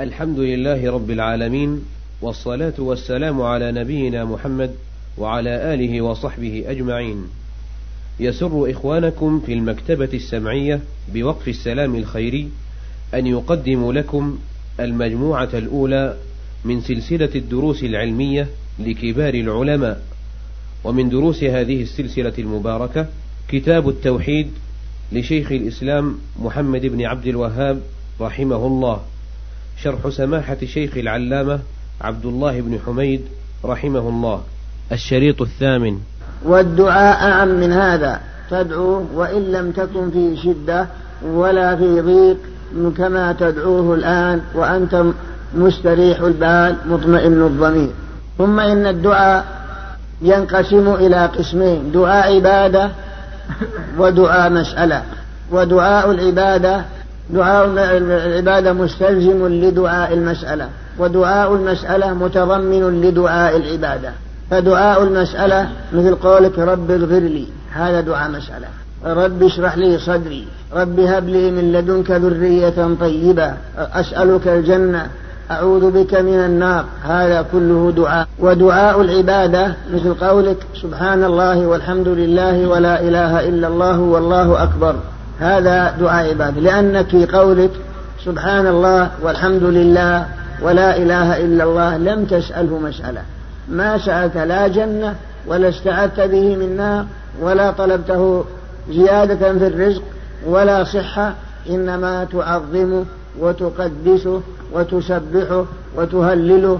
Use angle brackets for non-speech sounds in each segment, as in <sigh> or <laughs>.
الحمد لله رب العالمين والصلاة والسلام على نبينا محمد وعلى آله وصحبه أجمعين. يسر إخوانكم في المكتبة السمعية بوقف السلام الخيري أن يقدم لكم المجموعة الأولى من سلسلة الدروس العلمية لكبار العلماء. ومن دروس هذه السلسلة المباركة كتاب التوحيد لشيخ الإسلام محمد بن عبد الوهاب رحمه الله. شرح سماحة شيخ العلامة عبد الله بن حميد رحمه الله. الشريط الثامن. والدعاء أعم من هذا. تدعوه وإن لم تكن في شدة ولا في ضيق كما تدعوه الآن وأنت مستريح البال مطمئن الضمير. ثم إن الدعاء ينقسم إلى قسمين دعاء عبادة ودعاء مسألة. ودعاء العبادة دعاء العبادة مستلزم لدعاء المسألة ودعاء المسألة متضمن لدعاء العبادة. فدعاء المسألة مثل قولك رب اغفر لي هذا دعاء مسألة. رب اشرح لي صدري رب هب لي من لدنك ذرية طيبة أسألك الجنة أعوذ بك من النار هذا كله دعاء. ودعاء العبادة مثل قولك سبحان الله والحمد لله ولا إله إلا الله والله أكبر. هذا دعاء عبادة. لأنك في قولك سبحان الله والحمد لله ولا إله إلا الله لم تسأله مسألة. ما سألت لا جنة ولا استعدت به من نار ولا طلبته زيادة في الرزق ولا صحة إنما تعظمه وتقدسه وتسبحه وتهلله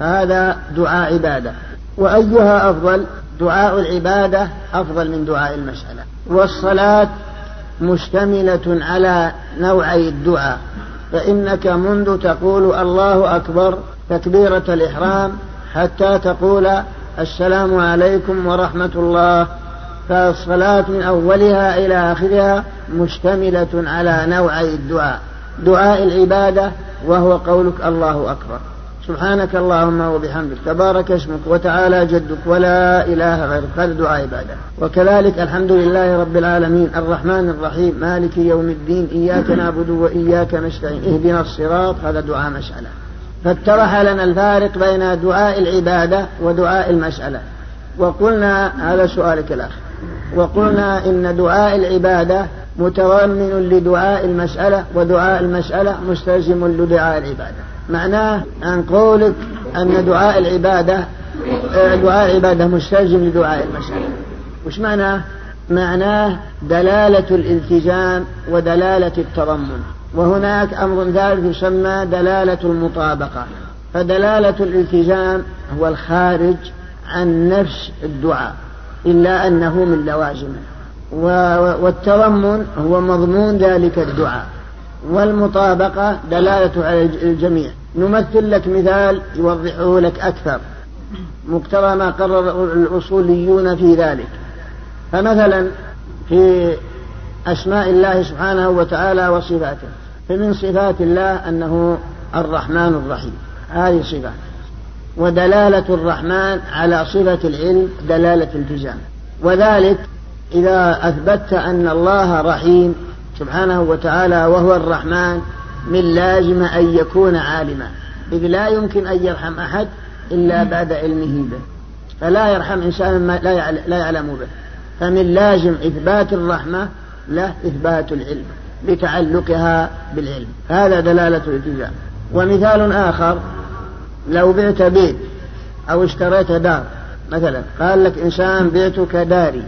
هذا دعاء عبادة. وأيها أفضل دعاء العبادة أفضل من دعاء المسألة. والصلاة مشتملة على نوعي الدعاء. فإنك منذ تقول الله أكبر تكبيرة الإحرام حتى تقول السلام عليكم ورحمة الله. فالصلاة من أولها إلى آخرها مشتملة على نوعي الدعاء. دعاء العبادة وهو قولك الله أكبر. سبحانك اللهم وبحمدك تبارك اسمك وتعالى جدك ولا إله غيرك هذا دعاء عبادة. وكذلك الحمد لله رب العالمين الرحمن الرحيم مالك يوم الدين إياك نعبد وإياك نستعين اهدنا الصراط هذا دعاء مسألة. فاتضح لنا الفارق بين دعاء العبادة ودعاء المسألة. وقلنا هذا سؤالك الأخ وقلنا إن دعاء العبادة متضمن لدعاء المسألة ودعاء المسألة مستلزم لدعاء العبادة. معناه عن قولك أن دعاء العبادة دعاء العبادة مستلزم لدعاء المسألة وش معناه؟ معناه دلالة الالتزام ودلالة التضمن. وهناك أمر ثالث يسمى دلالة المطابقة. فدلالة الالتزام هو الخارج عن نفس الدعاء إلا أنه من لوازمه. والتضمن هو مضمون ذلك الدعاء. والمطابقة دلالة على الجميع. نمثل لك مثال يوضحه لك أكثر. مقتضى ما قرر الأصوليون في ذلك. فمثلا في أسماء الله سبحانه وتعالى وصفاته فمن صفات الله أنه الرحمن الرحيم. هذه صفة. ودلالة الرحمن على صفة العلم دلالة التزام. وذلك إذا أثبتت أن الله رحيم سبحانه وتعالى وهو الرحمن من لازم أن يكون عالما. إذ لا يمكن أن يرحم أحد إلا بعد علمه به. فلا يرحم إنسان ما لا يعلم به. فمن لازم إثبات الرحمة له إثبات العلم لتعلقها بالعلم. هذا دلالة الالتزام ومثال آخر لو بعت بيت أو اشتريت دار مثلا قال لك إنسان بيتك داري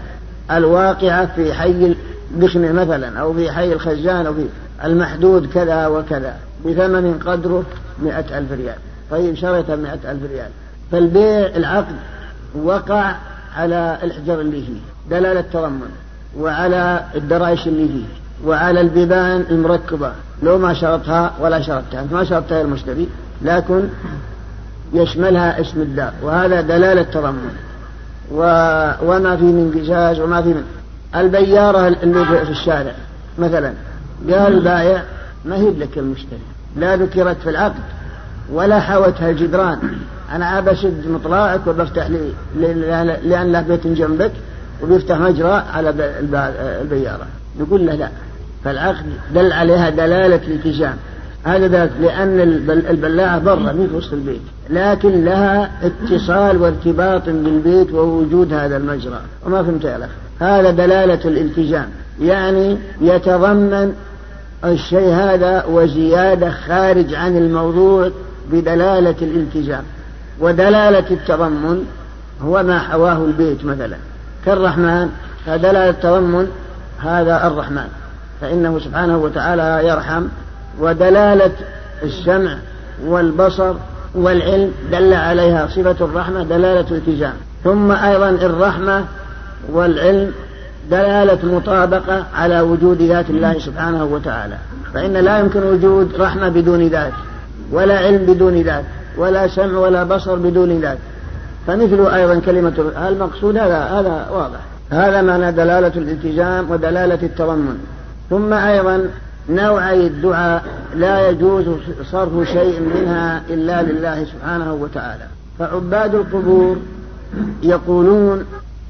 الواقعة في حي البخمة مثلا أو في حي الخزان أو في المحدود كذا وكذا بثمن قدره مئة ألف ريال. طيب شريت مئة ألف ريال. فالبيع العقد وقع على الحجر اللي فيه دلالة تضمن وعلى الدرايش اللي فيه وعلى البيبان المركبة. لو ما شرطها ولا شرطتها ما شرطها المشتري لكن يشملها اسم الدار وهذا دلالة تضمن و... وما في من قزاز وما في من البيارة اللي في الشارع مثلا. قال البائع ما هي لك المشتري لا ذكرت في العقد ولا حوتها الجدران. أنا بشد مطلعك وبفتح لي لأن له بيت جنبك وبيفتح مجرى على البيارة. نقول له لا فالعقد دل عليها دلالة الالتزام. هذا ذات لأن البلاعة برا في وسط البيت. لكن لها اتصال وارتباط بالبيت ووجود هذا المجرى. وما فهمت أخي؟ هذا دلالة الالتزام يعني يتضمن الشيء هذا وزيادة خارج عن الموضوع بدلالة الالتزام ودلالة التضمن هو ما حواه البيت مثلا. كالرحمن فدلالة التضمن هذا الرحمن. فإنه سبحانه وتعالى يرحم ودلالة السمع والبصر والعلم دل عليها صفة الرحمة دلالة التزام ثم أيضا الرحمة والعلم دلالة مطابقة على وجود ذات الله سبحانه وتعالى. فإن لا يمكن وجود رحمة بدون ذات ولا علم بدون ذات ولا سمع ولا بصر بدون ذات. فمثل أيضا كلمة المقصود هذا هذا واضح. هذا معنى دلالة الالتزام ودلالة التضمن. ثم أيضا نوعي الدعاء لا يجوز صرف شيء منها إلا لله سبحانه وتعالى. فعباد القبور يقولون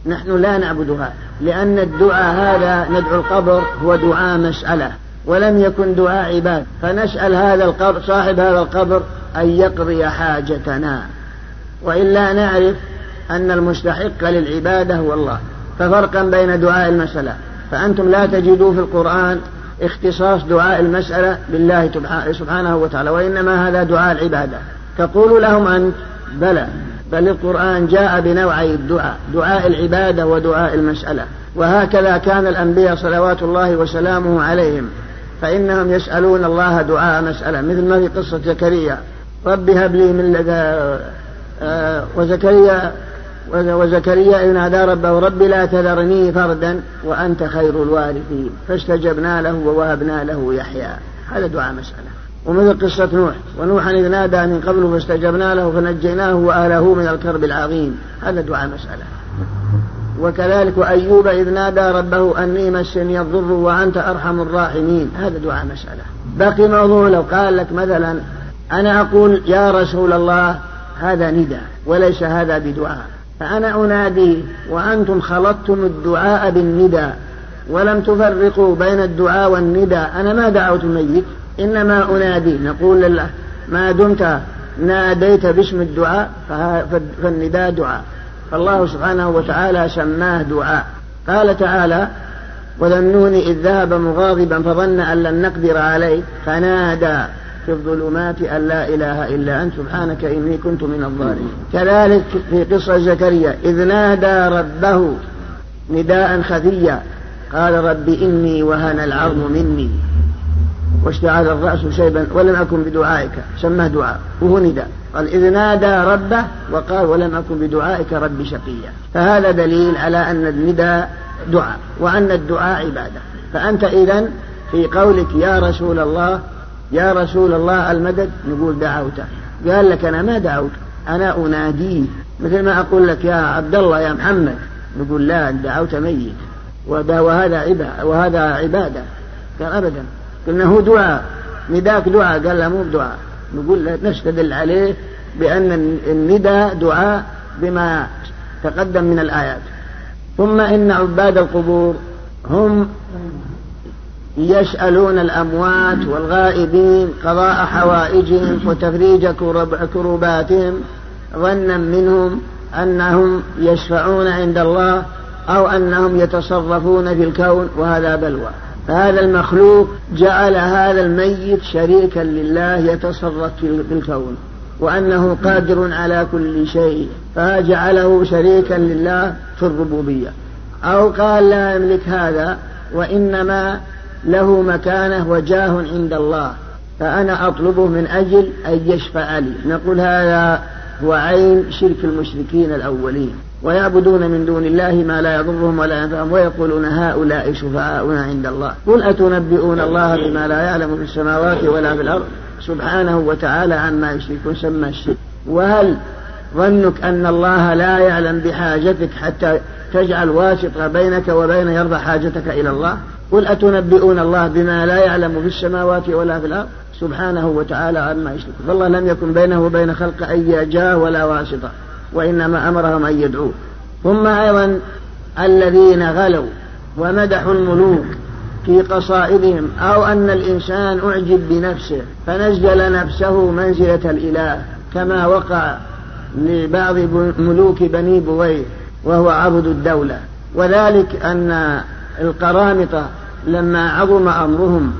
نحن لا نعبدها لأن الدعاء هذا ندعو القبر هو دعاء مسألة ولم يكن دعاء عباد. فنسأل هذا القبر صاحب هذا القبر أن يقضي حاجتنا. وإلا نعرف أن المستحق للعبادة هو الله. ففرقا بين دعاء المسألة. فأنتم لا تجدوا في القرآن اختصاص دعاء المسألة بالله سبحانه وتعالى وإنما هذا دعاء العبادة. تقول لهم أنت بلى بل القرآن جاء بنوعي الدعاء دعاء العبادة ودعاء المسألة. وهكذا كان الأنبياء صلوات الله وسلامه عليهم فإنهم يسألون الله دعاء مسألة مثل ما في قصة زكريا. رب هب لي من لدى آه، وزكريا وزكريا إذ نادى ربه رب لا تذرني فردا وأنت خير الوارثين فاستجبنا له ووهبنا له يحيى. هذا دعاء مسألة. ومثل قصة نوح. ونوحا إذ نادى من قبل فاستجبنا له فنجيناه وأهله من الكرب العظيم. هذا دعاء مسألة. وكذلك وأيوب إذ نادى ربه أني مسني الضر وأنت أرحم الراحمين. هذا دعاء مسألة. بقي موضوع لو قال لك مثلا أنا أقول يا رسول الله هذا ندى وليس هذا بدعاء. فأنا أنادي وأنتم خلطتم الدعاء بالندى ولم تفرقوا بين الدعاء والندى أنا ما دعوت الميت إنما أنادي نقول لله ما دمت ناديت باسم الدعاء فالنداء دعاء. فالله سبحانه وتعالى سماه دعاء. قال تعالى وذنون إذ ذهب مغاضبا فظن أن لن نقدر عليه فنادى. في الظلمات أن لا إله إلا أنت. سبحانك إني كنت من الظالمين. كذلك في قصة زكريا إذ نادى ربه نداء خفيا قال رب إني وهن العظم مني. واشتعل الرأس شيبا ولم أكن بدعائك. سماه دعاء وهو نداء. قال إذ نادى ربه وقال ولم أكن بدعائك رب شقيا. فهذا دليل على أن النداء دعاء وأن الدعاء عبادة. فأنت إذا في قولك يا رسول الله يا رسول الله المدد؟ نقول دعوته. قال لك أنا ما دعوت أنا أناديه. مثل ما أقول لك يا عبد الله يا محمد. نقول لا دعوت ميت. وهذا عبادة وهذا عبادة. قال أبدا. قلنا هو دعاء. نداك دعاء؟ قال لا مو بدعاء. نقول نستدل عليه بأن النداء دعاء بما تقدم من الآيات. ثم إن عباد القبور هم يسألون الأموات والغائبين قضاء حوائجهم وتفريج كروباتهم ظنا منهم أنهم يشفعون عند الله أو أنهم يتصرفون في الكون وهذا بلوى. فهذا المخلوق جعل هذا الميت شريكا لله يتصرف في الكون وأنه قادر على كل شيء. فجعله شريكا لله في الربوبية. أو قال لا يملك هذا وإنما له مكانة وجاه عند الله فأنا أطلبه من أجل أن يشفع لي. نقول هذا هو عين شرك المشركين الأولين. ويعبدون من دون الله ما لا يضرهم ولا ينفعهم ويقولون هؤلاء شفعاؤنا عند الله. قل أتنبئون الله بما لا يعلم في السماوات ولا في الأرض؟ سبحانه وتعالى عما يشركون سمى الشرك. وهل ظنك أن الله لا يعلم بحاجتك حتى تجعل واسطة بينك وبين يرضى حاجتك إلى الله؟ قل أتنبئون الله بما لا يعلم في السماوات ولا في الأرض؟ سبحانه وتعالى عما يشركون. فالله لم يكن بينه وبين خلق أي جاه ولا واسطة وإنما أمرهم أن يدعوه. ثم أيضا الذين غلوا ومدحوا الملوك في قصائدهم أو أن الإنسان أعجب بنفسه فنزل نفسه منزلة الإله كما وقع لبعض ملوك بني بويه وهو عبد الدولة. وذلك أن القرامطة لما عظم أمرهم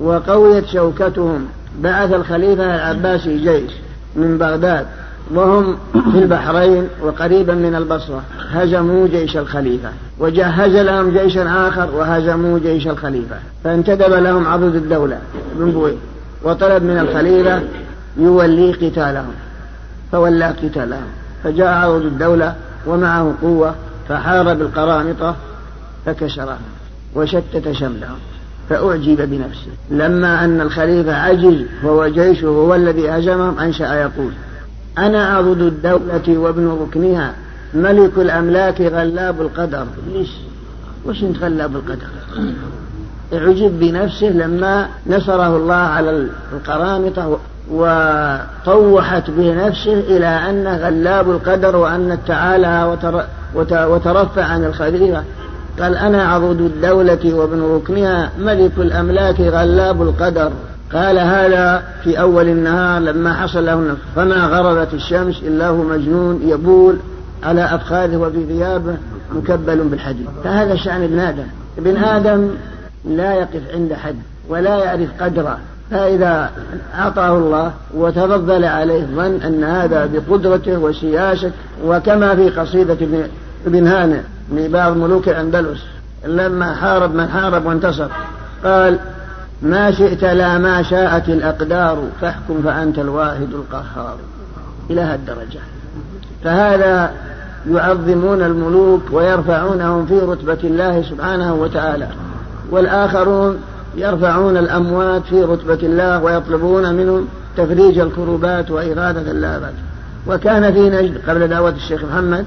وقويت شوكتهم بعث الخليفة العباسي جيش من بغداد وهم في البحرين وقريبا من البصرة. هزموا جيش الخليفة. وجهز لهم جيشا آخر وهزموا جيش الخليفة. فانتدب لهم عضد الدولة بن بوي وطلب من الخليفة يولي قتالهم. فولى قتالهم. فجاء عضد الدولة ومعه قوة فحارب القرامطة فكسرهم وشتت شملهم فأعجب بنفسه. لما أن الخليفة عجز وهو جيشه هو الذي هزمهم أنشأ يقول أنا عضد الدولة وابن ركنها ملك الأملاك غلاب القدر. ليش؟ وش أنت غلاب القدر؟ أعجب بنفسه لما نصره الله على القرامطة وطوحت به نفسه إلى أن غلاب القدر وأن تعالى وترفع عن الخليفة. قال أنا عضد الدولة وابن ركنها ملك الأملاك غلاب القدر. قال هذا في أول النهار لما حصل له فما غربت الشمس إلا هو مجنون يبول على أفخاذه وفي ثيابه مكبل بالحديد فهذا شأن ابن آدم. ابن آدم لا يقف عند حد ولا يعرف قدره. فإذا أعطاه الله وتفضل عليه ظن أن هذا بقدرته وسياسته وكما في قصيدة ابن هانئ لبعض ملوك الأندلس لما حارب من حارب وانتصر قال ما شئت لا ما شاءت الأقدار فاحكم فأنت الواحد القهار. إلى هالدرجة. فهذا يعظمون الملوك ويرفعونهم في رتبة الله سبحانه وتعالى والآخرون يرفعون الأموات في رتبة الله ويطلبون منهم تفريج الكروبات وإغاثة اللابات وكان في نجد قبل دعوة الشيخ محمد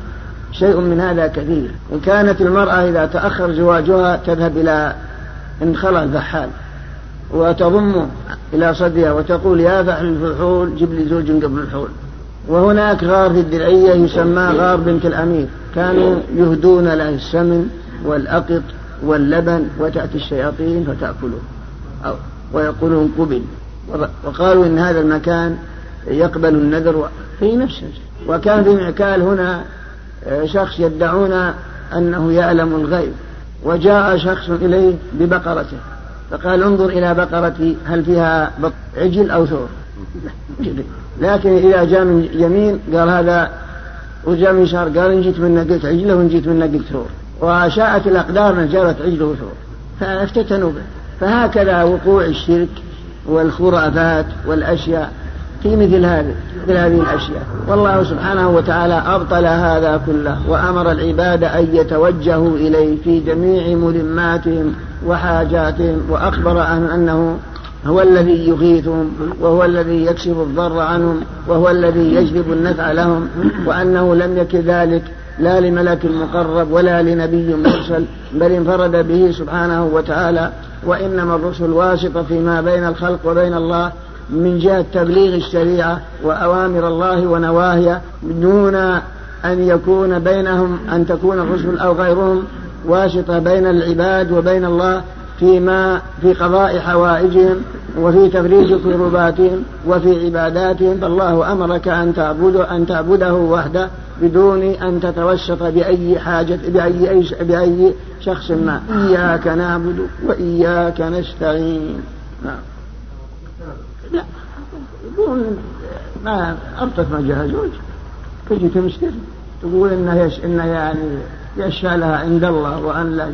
شيء من هذا كثير. وكانت المرأة إذا تأخر زواجها تذهب إلى انخلى الفحال وتضم إلى صدرها وتقول يا فحل الفحول جب لي زوج قبل الحول. وهناك غار في الدرعية يسمى غار بنت الأمير. كانوا يهدون له السمن والأقط واللبن وتأتي الشياطين فتأكله أو ويقولون قبل. وقالوا إن هذا المكان يقبل النذر في نفسه. وكان في معكال هنا شخص يدعون أنه يعلم الغيب وجاء شخص إليه ببقرته فقال انظر إلى بقرتي هل فيها عجل أو ثور؟ <laughs> لكن إذا جاء من يمين قال هذا وجاء من شهر قال إن جيت من قلت عجله وإن جيت من قلت ثور. وشاءت الأقدار جرت عجله وثور. فافتتنوا به. فهكذا وقوع الشرك والخرافات والأشياء. في مثل هذه مثل هذه الأشياء. والله سبحانه وتعالى أبطل هذا كله وأمر العباد أن يتوجهوا إليه في جميع ملماتهم وحاجاتهم وأخبر عن أنه هو الذي يغيثهم وهو الذي يكشف الضر عنهم وهو الذي يجلب النفع لهم وأنه لم يكن ذلك لا لملك مقرب ولا لنبي مرسل بل انفرد به سبحانه وتعالى وإنما الرسل واسطة فيما بين الخلق وبين الله من جهة تبليغ الشريعة وأوامر الله ونواهيه دون أن يكون بينهم أن تكون الرسل أو غيرهم واسطة بين العباد وبين الله فيما في قضاء حوائجهم وفي تفريج كرباتهم وفي عباداتهم. فالله أمرك أن تعبده أن تعبده وحده بدون أن تتوسط بأي حاجة بأي بأي شخص ما. إياك نعبد وإياك نستعين. نعم. لا. يقول ما أبطت ما جهزوش تجي تمسكر تقول إنه يش إنه يعني يشفى لها عند الله وأن لا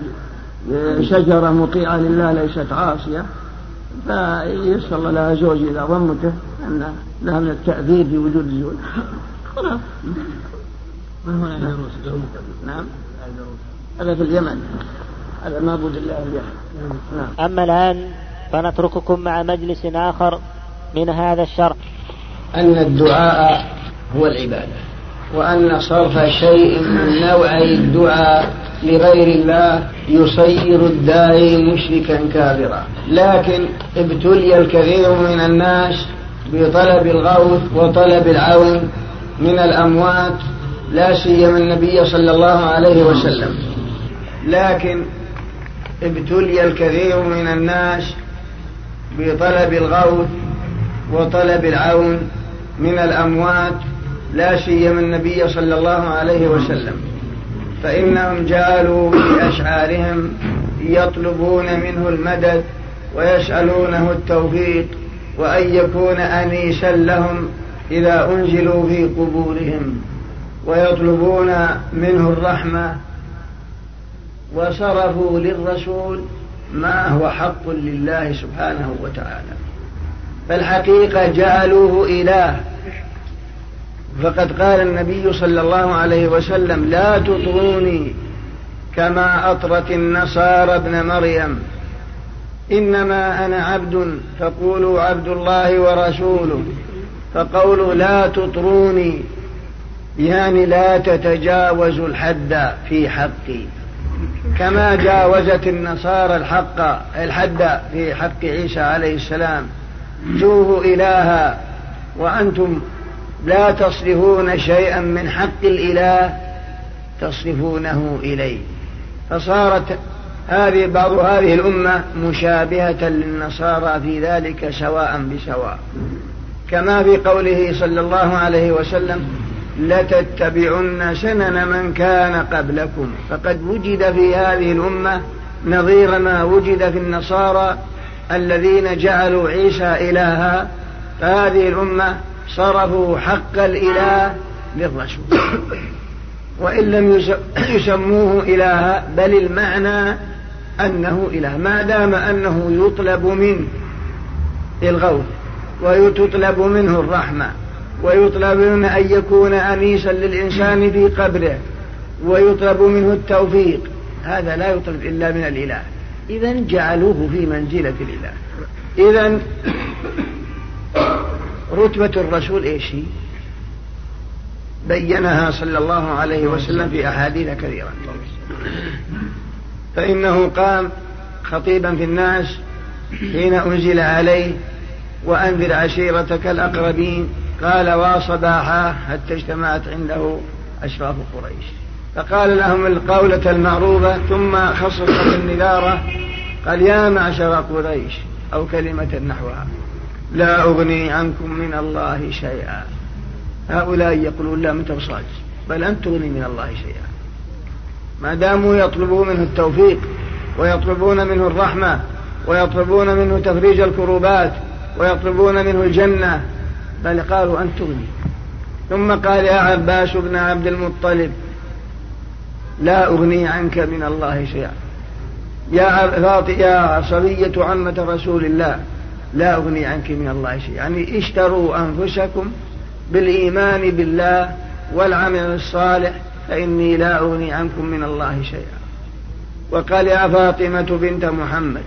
شجرة مطيعة لله ليست عاصية. فيسر الله لها زوج إذا ضمته أن لها من التأثير في وجود الزوج. خلاص. من هنا العروس نعم. هذا في اليمن. هذا معبود الله اليمن. نعم. أما الآن فنترككم مع مجلس آخر. من هذا الشرح أن الدعاء هو العبادة وأن صرف شيء من نوعي الدعاء لغير الله يصير الداعي مشركا كافرا. لكن ابتلي الكثير من الناس بطلب الغوث وطلب العون من الأموات لا سيما النبي صلى الله عليه وسلم. لكن ابتلي الكثير من الناس بطلب الغوث وطلب العون من الأموات لا سيما النبي صلى الله عليه وسلم. فإنهم جعلوا في أشعارهم يطلبون منه المدد ويسألونه التوفيق وأن يكون أنيسا لهم إذا أنزلوا في قبورهم. ويطلبون منه الرحمة. وصرفوا للرسول ما هو حق لله سبحانه وتعالى. فالحقيقة جعلوه إله. فقد قال النبي صلى الله عليه وسلم لا تطروني كما أطرت النصارى ابن مريم. إنما أنا عبد فقولوا عبد الله ورسوله. فقولوا لا تطروني يعني لا تتجاوزوا الحد في حقي. كما جاوزت النصارى الحق الحد في حق عيسى عليه السلام. جوه إلها وأنتم لا تصرفون شيئا من حق الإله تصرفونه إليه. فصارت هذه بعض هذه الأمة مشابهة للنصارى في ذلك سواء بسواء. كما في قوله صلى الله عليه وسلم لتتبعن سنن من كان قبلكم. فقد وجد في هذه الأمة نظير ما وجد في النصارى الذين جعلوا عيسى إلها. فهذه الأمة صرفوا حق الإله للرسول. وإن لم يسموه إلها بل المعنى أنه إله. ما دام أنه يطلب منه الغوث ويطلب منه الرحمة ويطلب منه أن يكون أنيسا للإنسان في قبره ويطلب منه التوفيق هذا لا يطلب إلا من الإله. إذا جعلوه في منزلة الإله. إذا رتبة الرسول إيش؟ هي؟ بينها صلى الله عليه وسلم في أحاديث كثيرة. فإنه قام خطيبا في الناس حين أنزل عليه وأنذر عشيرتك الأقربين. قال وصباحا حتى اجتمعت عنده أشراف قريش. فقال لهم القولة المعروفة ثم خصص بالنذارة قال يا معشر قريش أو كلمة نحوها لا أغني عنكم من الله شيئا. هؤلاء يقولون لا من صادق بل أن تغني من الله شيئا. ما داموا يطلبون منه التوفيق ويطلبون منه الرحمة ويطلبون منه تفريج الكروبات ويطلبون منه الجنة بل قالوا أن تغني. ثم قال يا عباس بن عبد المطلب لا أغني عنك من الله شيئا. يا يا صبية عمة رسول الله لا أغني عنك من الله شيئا. يعني اشتروا أنفسكم بالإيمان بالله والعمل الصالح فإني لا أغني عنكم من الله شيئا. وقال يا فاطمة بنت محمد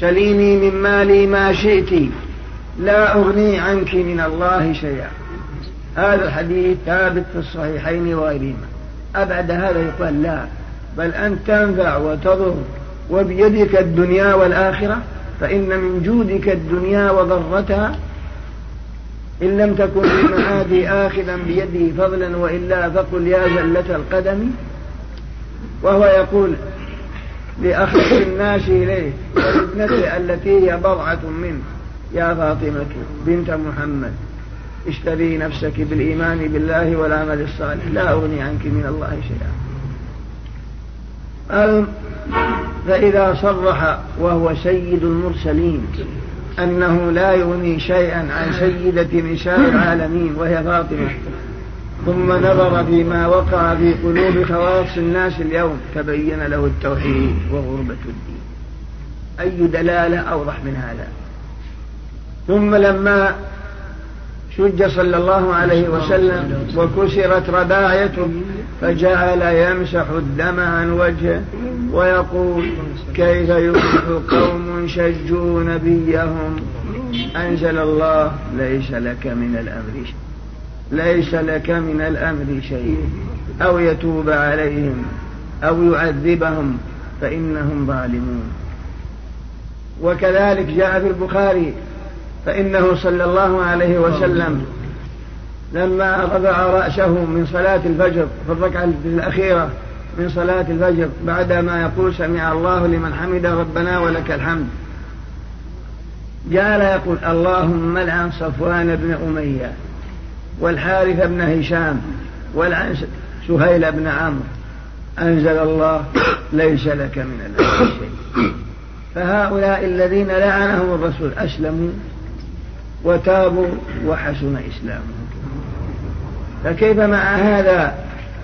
سليني من مالي ما شئت لا أغني عنك من الله شيئا. هذا الحديث ثابت في الصحيحين وغيرهما. أبعد هذا يقال لا بل أن تنفع وتضر وبيدك الدنيا والآخرة فإن من جودك الدنيا وضرتها إن لم تكن للمعاد آخذا بيده فضلا وإلا فقل يا زلة القدم. وهو يقول لأخذ الناس إليه وابنته التي هي بضعة منه. يا فاطمة بنت محمد. اشتري نفسك بالإيمان بالله والعمل الصالح. لا أغني عنك من الله شيئا. فإذا صرح وهو سيد المرسلين أنه لا يغني شيئا عن سيدة نساء العالمين وهي فاطمة. ثم نظر فيما وقع في قلوب خواص الناس اليوم تبين له التوحيد وغربة الدين. أي دلالة أوضح من هذا؟ ثم لما شج صلى الله عليه وسلم وكسرت رباعيته فجعل يمسح الدم عن وجهه ويقول كيف يفلح قوم شجوا نبيهم؟ أنزل الله ليس لك من الأمر شيء. ليس لك من الأمر شيء. أو يتوب عليهم أو يعذبهم فإنهم ظالمون. وكذلك جاء في البخاري فإنه صلى الله عليه وسلم لما رفع رأسه من صلاة الفجر في الركعة الأخيرة من صلاة الفجر بعدما يقول سمع الله لمن حمد ربنا ولك الحمد. جعل يقول اللهم لعن صفوان بن أمية والحارث بن هشام والعن سهيل بن عمرو. أنزل الله ليس لك من الأمر شيء. فهؤلاء الذين لعنهم الرسول أسلموا. وتابوا وحسن إسلامهم فكيف مع هذا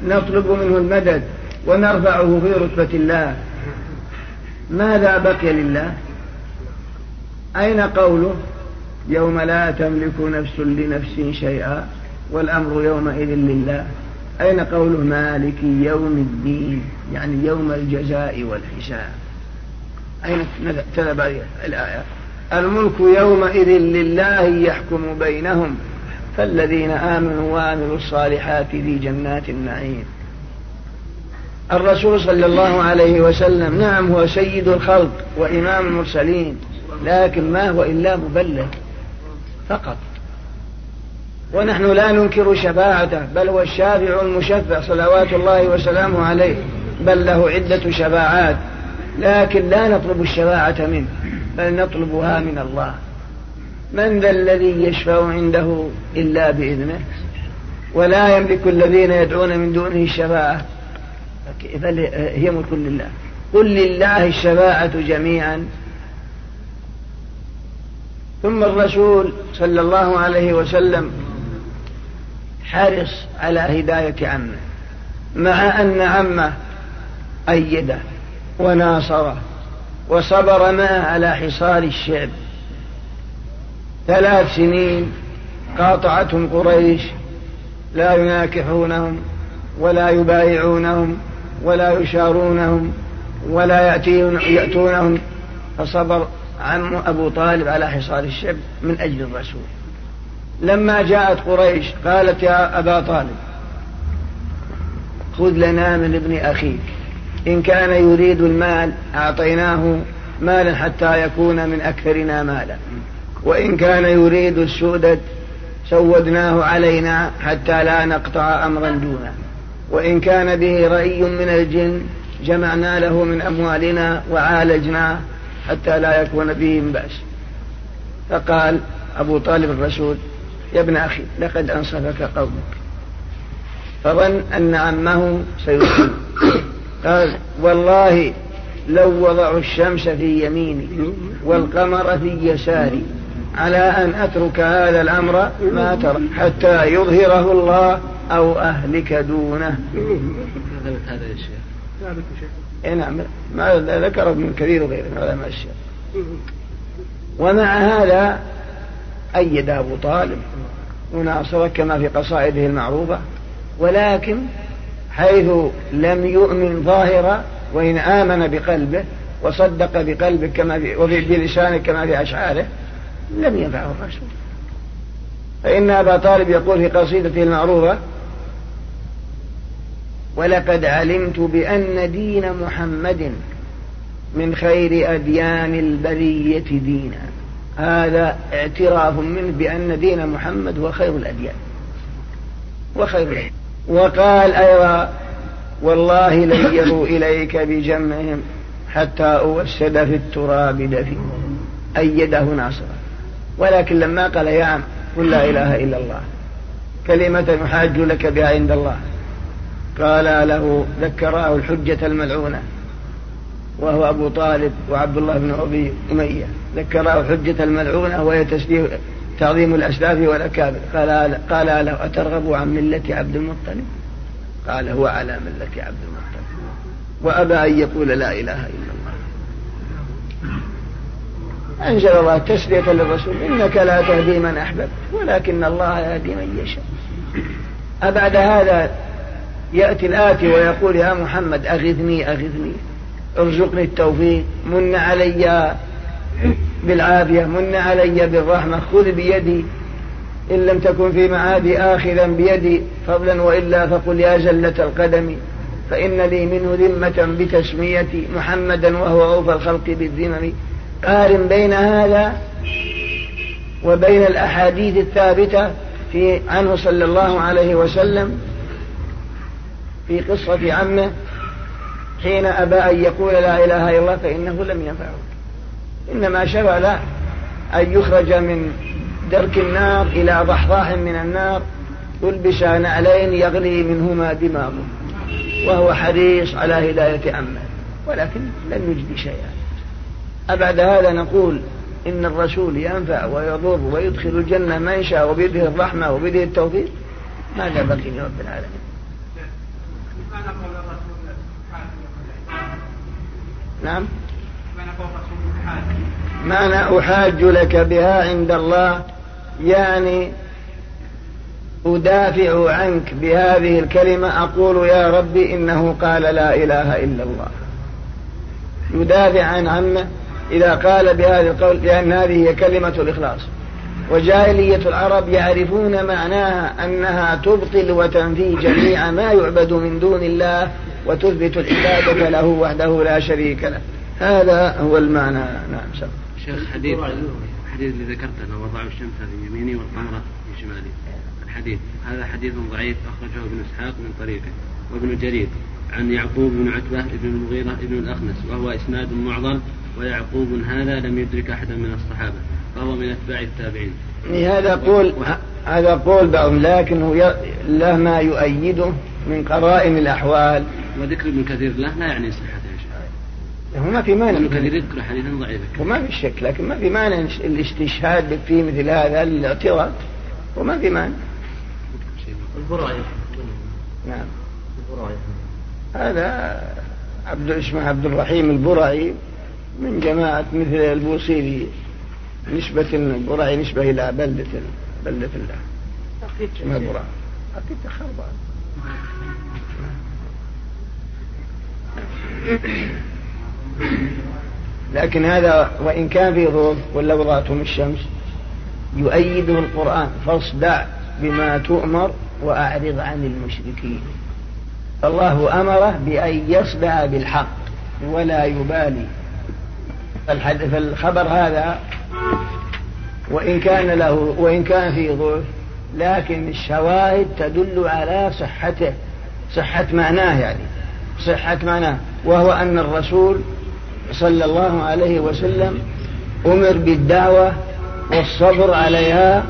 نطلب منه المدد ونرفعه في رتبة الله؟ ماذا بقي لله؟ أين قوله؟ يوم لا تملك نفس لنفس شيئا والأمر يومئذ لله. أين قوله مالك يوم الدين؟ يعني يوم الجزاء والحساب. أين تذهب الآية؟ الملك يومئذ لله يحكم بينهم فالذين آمنوا وعملوا الصالحات في جنات النعيم. الرسول صلى الله عليه وسلم نعم هو سيد الخلق وإمام المرسلين لكن ما هو إلا مبلغ فقط. ونحن لا ننكر شفاعته بل هو الشافع المشفع صلوات الله وسلامه عليه بل له عدة شفاعات لكن لا نطلب الشفاعة منه. بل نطلبها من الله. من ذا الذي يشفع عنده إلا بإذنه؟ ولا يملك الذين يدعون من دونه الشفاعة هي ملك لله. قل لله الشفاعة جميعا. ثم الرسول صلى الله عليه وسلم حرص على هداية عمه مع أن عمه أيده وناصره. وصبر معه على حصار الشعب. ثلاث سنين قاطعتهم قريش لا يناكحونهم ولا يبايعونهم ولا يشارونهم ولا يأتون يأتونهم. فصبر عم أبو طالب على حصار الشعب من أجل الرسول. لما جاءت قريش قالت يا أبا طالب خذ لنا من ابن أخيك. إن كان يريد المال أعطيناه مالا حتى يكون من أكثرنا مالا. وإن كان يريد السؤدد سودناه علينا حتى لا نقطع أمرا دونه. وإن كان به رأي من الجن جمعنا له من أموالنا وعالجناه حتى لا يكون به من بأس. فقال أبو طالب الرسول يا ابن أخي لقد أنصفك قومك. فظن أن عمه سيسلم قال والله لو وضعوا الشمس في يميني والقمر في يساري على أن أترك هذا الأمر ما ترى حتى يظهره الله أو أهلك دونه. هذا يا شيخ نعم ما ذكر ابن كثير وغيره من علماء الشيخ. ومع هذا أيد أبو طالب وناصره كما في قصائده المعروفة ولكن حيث لم يؤمن ظاهرا وإن آمن بقلبه وصدق بقلبه كما في وفي بلسانه كما في أشعاره لم ينفعه الرسول. فإن أبا طالب يقول في قصيدته المعروفة ولقد علمت بأن دين محمد من خير أديان البرية دينا. هذا اعتراف منه بأن دين محمد هو خير الأديان وخير الأديان. وقال أيضا والله ليروا إليك بجمعهم حتى أوسد في التراب دفي. أيده ناصرا ولكن لما قال يا عم قل لا إله إلا الله كلمة يحاج لك بها عند الله. قال له ذكراه الحجة الملعونة وهو أبو طالب وعبد الله بن أبي أمية. ذكراه الحجة الملعونة وهي تعظيم الأسلاف والأكابر. قال قال له أترغب عن ملة عبد المطلب؟ قال هو على ملة عبد المطلب. وأبى أن يقول لا إله إلا الله. أنزل الله تسلية للرسول إنك لا تهدي من أحببت ولكن الله يهدي من يشاء. أبعد هذا يأتي الآتي ويقول يا محمد أغثني أغثني. ارزقني التوفيق من علي بالعافية من علي بالرحمة خذ بيدي. إن لم تكن في معادي آخذا بيدي فضلا وإلا فقل يا زلة القدم. فإن لي منه ذمة بتسميتي محمدا وهو أوفى الخلق بالذمم. قارن بين هذا وبين الأحاديث الثابتة في عنه صلى الله عليه وسلم في قصة عمه حين أبى أن يقول لا إله إلا الله فإنه لم ينفعه. إنما شرع له أن يخرج من درك النار إلى ضحضاح من النار يلبس نعلين يغلي منهما دماغه وهو حريص على هداية عمه ولكن لم يجد شيئا. أبعد هذا نقول إن الرسول ينفع ويضر ويدخل الجنة من شاء وبيده الرحمة وبيده التوفيق ماذا بقي لرب العالمين. نعم؟ معنى أحاج لك بها عند الله يعني أدافع عنك بهذه الكلمة أقول يا ربي إنه قال لا إله إلا الله. يدافع عن عمه إذا قال بهذا القول لأن هذه هي كلمة الإخلاص. وجاهلية العرب يعرفون معناها أنها تبطل وتنفي جميع ما يعبد من دون الله وتثبت العبادة له وحده لا شريك له. هذا هو المعنى نعم. شيخ حديث الحديث اللي ذكرت أنه وضعوا الشمس في يميني والقمر في شمالي الحديث هذا حديث ضعيف أخرجه ابن إسحاق من طريقه وابن جرير عن يعقوب بن عتبة بن المغيرة بن الأخنس وهو إسناد معضل ويعقوب هذا لم يدرك أحدا من الصحابة فهو من أتباع التابعين. يعني هذا قول هذا قول بعضهم لكنه له ما يؤيده من قرائن الأحوال. وذكر ابن كثير له لا يعني صحته هو ما في مانع ابن كثير يذكر حديثا ضعيفا. وما في شك لكن ما في مانع الاستشهاد في مثل هذا الاعتراض. وما في مانع. البراية نعم. البراية هذا عبد اسمه عبد الرحيم البرعي من جماعة مثل البوصيري. نسبة البرعي نسبة إلى بلدة بلدة الله. اسمها البرعي. أكيد خربان <laughs> لكن هذا وإن كان في ظروف ولا وضعتهم الشمس يؤيده القرآن فاصدع بما تؤمر وأعرض عن المشركين. الله أمره بأن يصدع بالحق ولا يبالي. فالخبر هذا وإن كان له وإن كان فيه ضعف لكن الشواهد تدل على صحته صحة معناه يعني صحة معناه وهو أن الرسول صلى الله عليه وسلم أمر بالدعوة والصبر عليها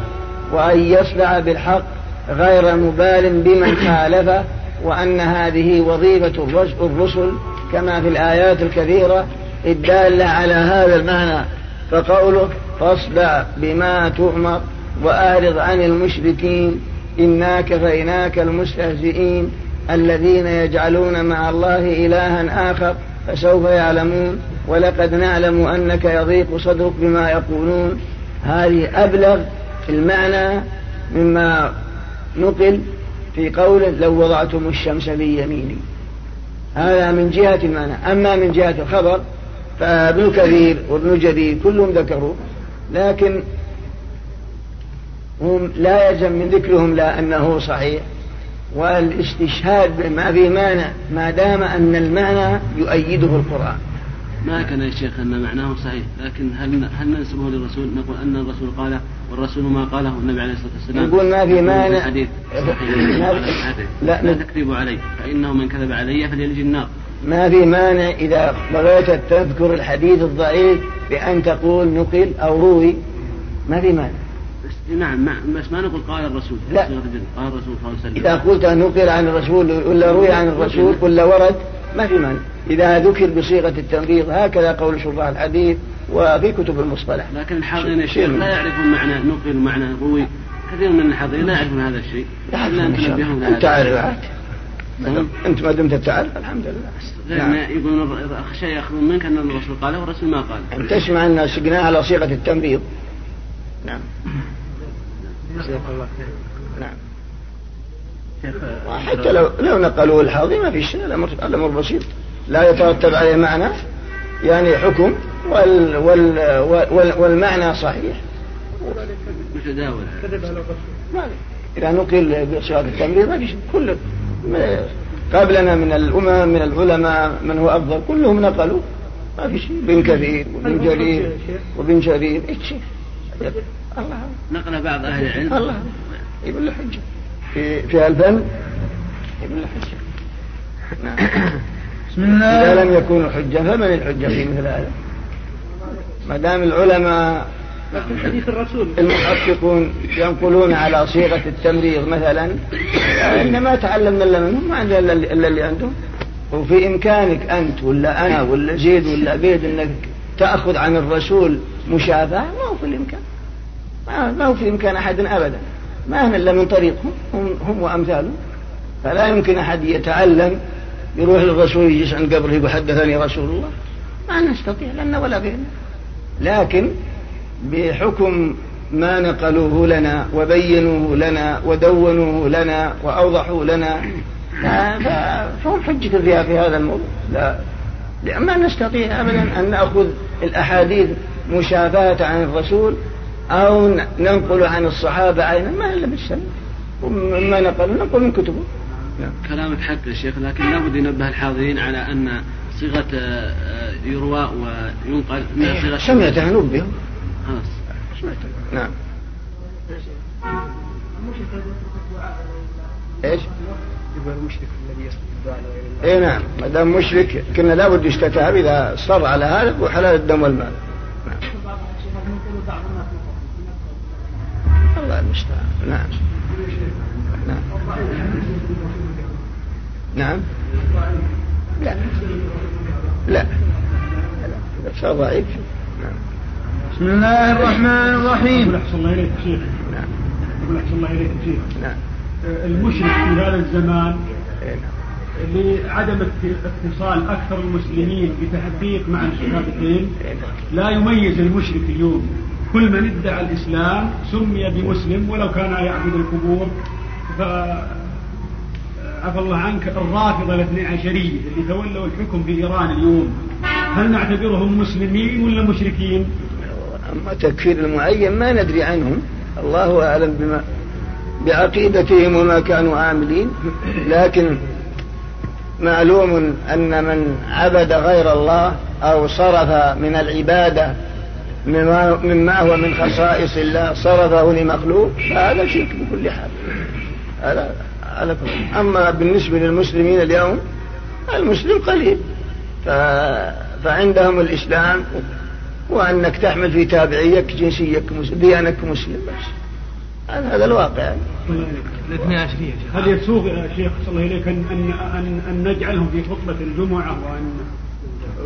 وأن يصدع بالحق غير مبال بمن خالفه وأن هذه وظيفة الرسل كما في الآيات الكثيرة الدالة على هذا المعنى. فقوله فاصدع بما تؤمر وأعرض عن المشركين إنا كفيناك المستهزئين الذين يجعلون مع الله إلها آخر فسوف يعلمون ولقد نعلم أنك يضيق صدرك بما يقولون. هذه أبلغ في المعنى مما نقل في قوله لو وضعتم الشمس بيميني هذا من جهة المعنى. أما من جهة الخبر فابن كثير وابن جرير كلهم ذكروا لكن هم لا يلزم من ذكرهم لا أنه صحيح. والاستشهاد ما في مانع ما دام أن المعنى يؤيده القرآن. ما كان يا شيخ أن معناه صحيح لكن هل هل ننسبه للرسول؟ نقول أن الرسول قال والرسول ما قاله النبي عليه الصلاة والسلام. نقول ما في مانع حديث لا, لا, لا تكذبوا علي فإنه من كذب علي فليلج النار. ما في مانع إذا بغيت تذكر الحديث الضعيف بأن تقول نقل أو روي. ما في مانع نعم بس ما نقول قال الرسول لا. قال الرسول صلى الله عليه وسلم. إذا قلت نقل عن الرسول ولا روي عن الرسول ولا ورد ما في مانع. إذا ذكر بصيغة التمريض هكذا قول شراح الحديث وفي كتب المصطلح. لكن الحاضرين يا شيخ لا يعرفون معنى نقل ومعنى روي. كثير من الحاضرين لا يعرفون هذا الشيء. لا أنت نبههم أنت عارف أنت ما دمت تعرف الحمد لله نعم. يقولون أخشى يأخذون منك أن الرسول قاله والرسول ما قال. أن تسمع أن سقناه على صيغة التمريض نعم. نعم. حتى لو لو نقلوا الحاضر ما في شيء الامر الامر بسيط. لا يترتب عليه معنى يعني حكم وال وال وال والمعنى صحيح. متداول. إذا نقل بصيغه التمريض ما في شيء. كل قبلنا من الأمم من العلماء من هو أفضل كلهم نقلوا. ما في شيء. بن كثير وبن جرير وبن شريف إيش شيء. الله نقل بعض أهل العلم. الله. يقول له حجة. في في الفن يقول له حجة. نعم. <coughs> بسم الله. إذا لم يكونوا حجة فمن الحجة في مثل هذا؟ ما دام العلماء حديث الرسول. المحققون ينقلون على صيغة التمريض مثلا إنما تعلمنا إلا منهم ما عندنا إلا اللي عندهم. وفي إمكانك أنت ولا أنا ولا زيد ولا بيد أنك تأخذ عن الرسول مشافهة؟ ما هو في الإمكان. ما هو في إمكان أحد أبدا. ما هن إلا من طريقهم هم, هم وأمثالهم فلا يمكن أحد يتعلم يروح للرسول يجلس عند قبره يقول حدثني رسول الله. ما نستطيع لنا ولا غيرنا. لكن بحكم ما نقلوه لنا وبينوه لنا ودونوه لنا وأوضحوا لنا فهم حجة في هذا الموضوع. لا. ما نستطيع أبدا أن نأخذ الأحاديث مشافهة عن الرسول أو ننقل عن الصحابة عينا ما إلا بالسنة وما نقلوا ننقل من كتبه. نعم. كلامك حق يا شيخ لكن لابد ينبه الحاضرين على أن صيغة آه، يروى وينقل من صيغة سمعتها نبه خلاص. سمعتها نعم. إيش؟ يبقى المشرك الذي يصرف الدعاء اي نعم ما دام مشرك كنا لابد يستتاب إذا صر على هذا وحلال الدم والمال. نعم. الله المستعان. نعم. نعم. نعم. لا. لا. لا صار ضعيف. نعم. بسم الله الرحمن الرحيم. أحسن الله إليك شيخ. نعم. أحسن الله إليك شيخ. نعم. المشرك في هذا الزمان إيه، نعم. لعدم اتصال أكثر المسلمين بتحقيق معنى الشهادتين إيه، نعم. لا يميز المشرك اليوم كل من ادعى الإسلام سمي بمسلم ولو كان يعبد القبور ف عفى الله عنك الرافضة الاثني عشرية اللي تولوا الحكم في إيران اليوم هل نعتبرهم مسلمين ولا مشركين؟ أما تكفير المعين ما ندري عنهم الله أعلم بما بعقيدتهم وما كانوا عاملين لكن معلوم أن من عبد غير الله أو صرف من العبادة مما هو من خصائص الله صرفه لمخلوق فهذا شرك بكل حال. هذا على كل أما بالنسبة للمسلمين اليوم المسلم قليل. ف... فعندهم الإسلام وأنك تحمل في تابعيك جنسيك ديانك مسلم بس. هذا الواقع. يعني. الاثنين عشرية هل يسوغ يا شيخ صلى الله إليك أن, أن, أن نجعلهم في خطبة الجمعة وأن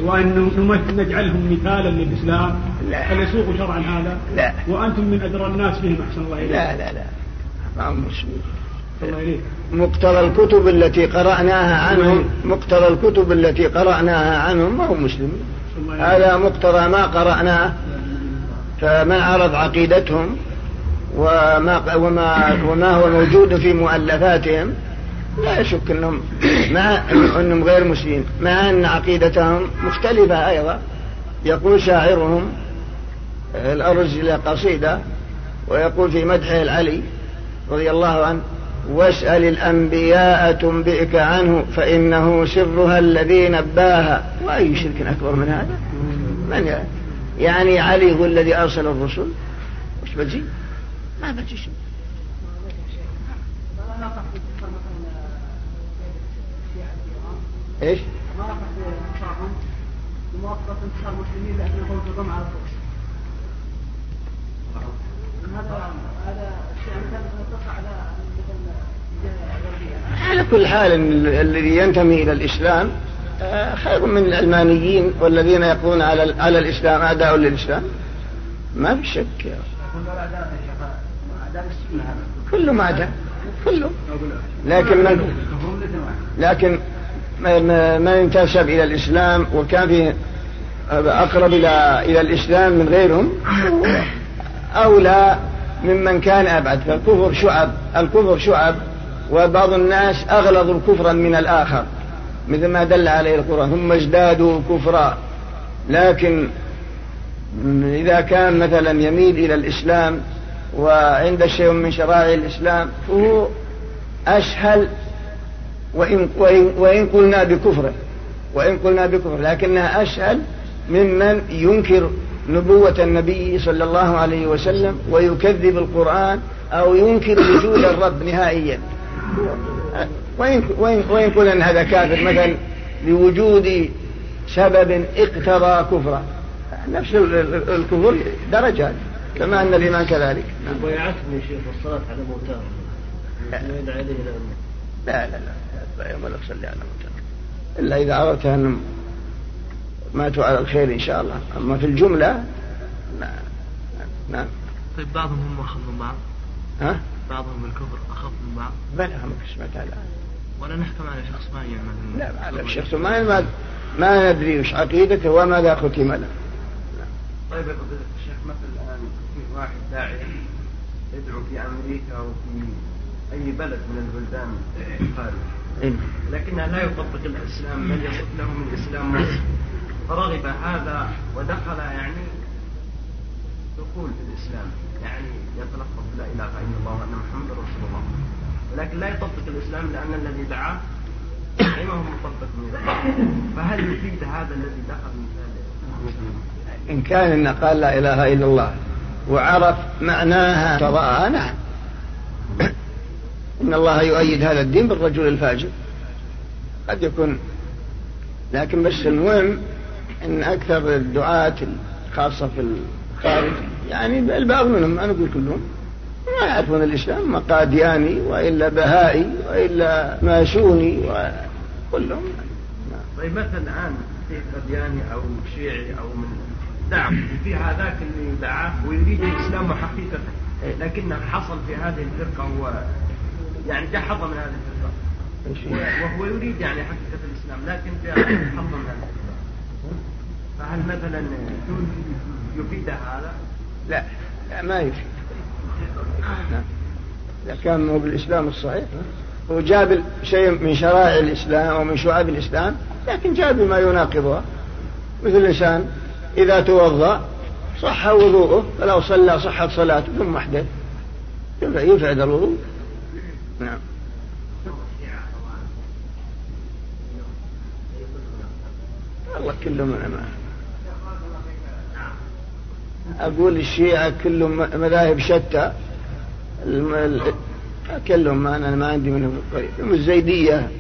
وأن نجعلهم مثالا للإسلام؟ لا. هل يسوغ شرعا هذا؟ لا. وأنتم من أدرى الناس بهم أحسن الله إليك. لا لا لا. ما مقتضى الكتب التي قرأناها عنهم مقتضى الكتب التي قرأناها عنهم ما هم مسلمين. هذا مقتضى ما قرأناه فمن عرض عقيدتهم وما وما وما هو موجود في مؤلفاتهم لا يشك انهم مع إنهم غير مسلمين مع أن عقيدتهم مختلفة أيضا. يقول شاعرهم الأرز إلى قصيدة ويقول في مدحه العلي رضي الله عنه واسأل الأنبياء تنبئك عنه فإنه سرها الذي نباها. وأي شرك أكبر من هذا؟ من يعني علي هو الذي أرسل الرسل؟ وش بتجي ما بتجي شيء إيش؟ ما راح بموافقة انتصار المسلمين على الفرس هذا هذا الشيء مثلا على على كل حال الذي ينتمي إلى الإسلام آه، خير من العلمانيين والذين يقولون على على الإسلام أعداء للإسلام. ما في شك كلهم أعداء. كلهم لكن من لكن من انتسب إلى الإسلام وكان في أقرب إلى إلى الإسلام من غيرهم أولى ممن كان أبعد. فالكفر شعب. الكفر شعب وبعض الناس أغلظوا كفرا من الآخر مثل ما دل عليه القرآن. ثم ازدادوا كفرا لكن إذا كان مثلا يميل إلى الإسلام وعند شيء من شرائع الإسلام فهو أسهل وإن, وإن, وإن قلنا بكفره وإن قلنا بكفر لكنها أسهل ممن ينكر نبوة النبي صلى الله عليه وسلم ويكذب القرآن أو ينكر وجود الرب نهائيا. وإن, وإن, وإن قلنا أن هذا كافر مثلا لوجود سبب اقتضى كفره نفس الكفر درجات. كما أن الإيمان كذلك. نعم. ويعتني شيخ الصلاة على موتاهم لا. لا لا لا لا. يوم لا تصلي على موتاهم إلا إذا عرفت أنهم ماتوا على الخير إن شاء الله. أما في الجملة نعم نعم. طيب بعضهم هم أخف من بعض. ها؟ بعضهم الكفر أخف من بعض. بلى هم سمعت هذا ولا نحكم على شخص معين لا على شخص ما ما ندري وش عقيدته وماذا ختم له. طيب يا فضيلة الشيخ مثل واحد داعية يدعو في أمريكا أو في أي بلد من البلدان الخارج. إيه. لكنه لا يطبق الإسلام بل يصف له من إسلام مصر فرغب هذا ودخل يعني دخول في الإسلام يعني يتلفظ لا إله إلا الله وأن محمد رسول الله. ولكن لا يطبق الإسلام لأن الذي دعاه ما هو مطبق من فهل يفيد هذا الذي دخل من ذلك إن كان إن قال لا إله إلا الله وعرف معناها. تضاءها نعم. إن الله يؤيد هذا الدين بالرجل الفاجر. قد يكون. لكن بس المهم إن أكثر الدعاة خاصة في الخارج يعني البعض منهم ما نقول كلهم ما يعرفون الإسلام ما قادياني وإلا بهائي وإلا ماشوني وكلهم. طيب مثلا الآن في قادياني أو شيعي أو من نعم. في هذاك اللي دعاه ويريد الإسلام حقيقة. لكنه حصل في هذه الفرقة هو يعني جحظ من هذه الفرقة. وهو يريد يعني حقيقة الإسلام لكن حظ من هذه الفرقة. فهل مثلا يفيد هذا؟ لا. لا ما يفيد. نعم. إذا كان هو بالإسلام الصحيح هو جاب شيء من شرائع الإسلام أو من شعاب الإسلام لكن جاب ما يناقضها. مثل الإنسان إذا توضأ صح وضوءه فلو صلى صحت صلاته ثم أحدث. يفعل الوضوء. نعم. الله كلهم أنا أقول الشيعة كلهم مذاهب شتى. كلهم ما أنا ما عندي منهم قريب. الزيدية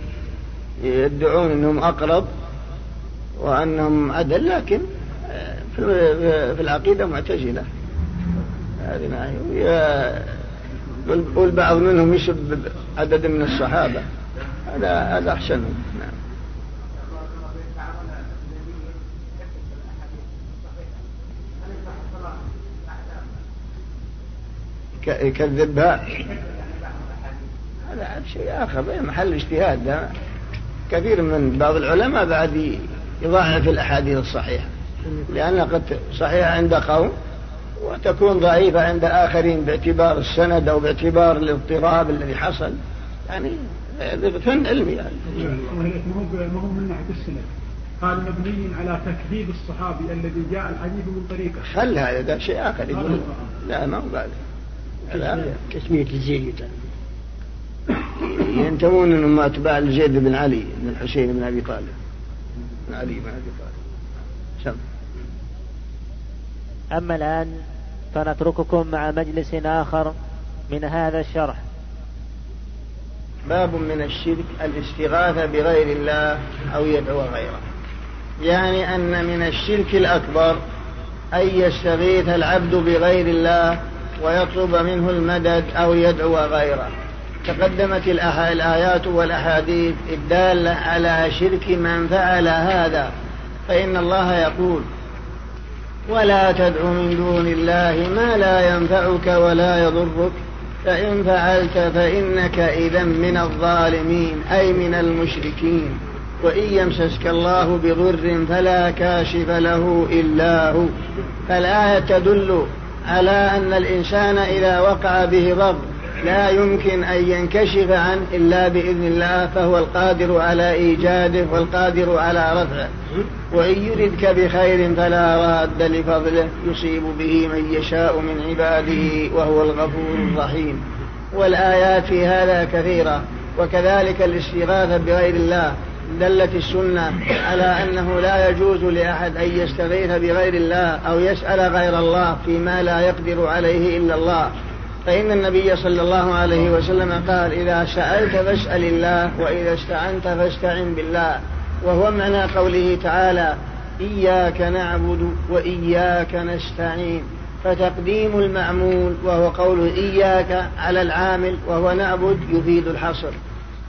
يدعون أنهم أقرب وأنهم عدل لكن في العقيدة معتزلة. هذه ناحية والبعض منهم يسب عدد من الصحابة. هذا هذا أحسنهم نعم. يكذبها هذا شيء آخر. محل اجتهاد. كثير من بعض العلماء بعد يضاعف الأحاديث الصحيحة. لأنها قد صحيحة عند قوم وتكون ضعيفة عند آخرين باعتبار السند أو باعتبار الاضطراب الذي حصل. يعني فن علمي يعني. ما هو من ناحية السند قال مبني على تكذيب الصحابي الذي جاء الحديث من طريقه. خل هذا ده شيء آخر يقول. لا ما هو بعد. تسمية الزيد ينتمون إنهم أتباع لزيد بن علي بن الحسين بن أبي طالب. بن علي بن أبي طالب. سم أما الآن فنترككم مع مجلس آخر من هذا الشرح. باب من الشرك الاستغاثة بغير الله أو يدعو غيره. يعني أن من الشرك الأكبر أن يستغيث العبد بغير الله ويطلب منه المدد أو يدعو غيره. تقدمت الآيات والأحاديث الدالة على شرك من فعل هذا فإن الله يقول ولا تدع من دون الله ما لا ينفعك ولا يضرك فإن فعلت فإنك إذا من الظالمين أي من المشركين. وإن يمسسك الله بضر فلا كاشف له إلا هو. فالآية تدل على أن الإنسان إذا وقع به ضر لا يمكن أن ينكشف عنه إلا بإذن الله فهو القادر على إيجاده والقادر على رفعه. وإن يردك بخير فلا راد لفضله يصيب به من يشاء من عباده وهو الغفور الرحيم. والآيات في هذا كثيرة وكذلك الاستغاثة بغير الله. دلت السنة على أنه لا يجوز لأحد أن يستغيث بغير الله أو يسأل غير الله فيما لا يقدر عليه إلا الله. فإن النبي صلى الله عليه وسلم قال إذا سألت فاسأل الله وإذا استعنت فاستعن بالله. وهو معنى قوله تعالى إياك نعبد وإياك نستعين. فتقديم المعمول وهو قول إياك على العامل وهو نعبد يفيد الحصر.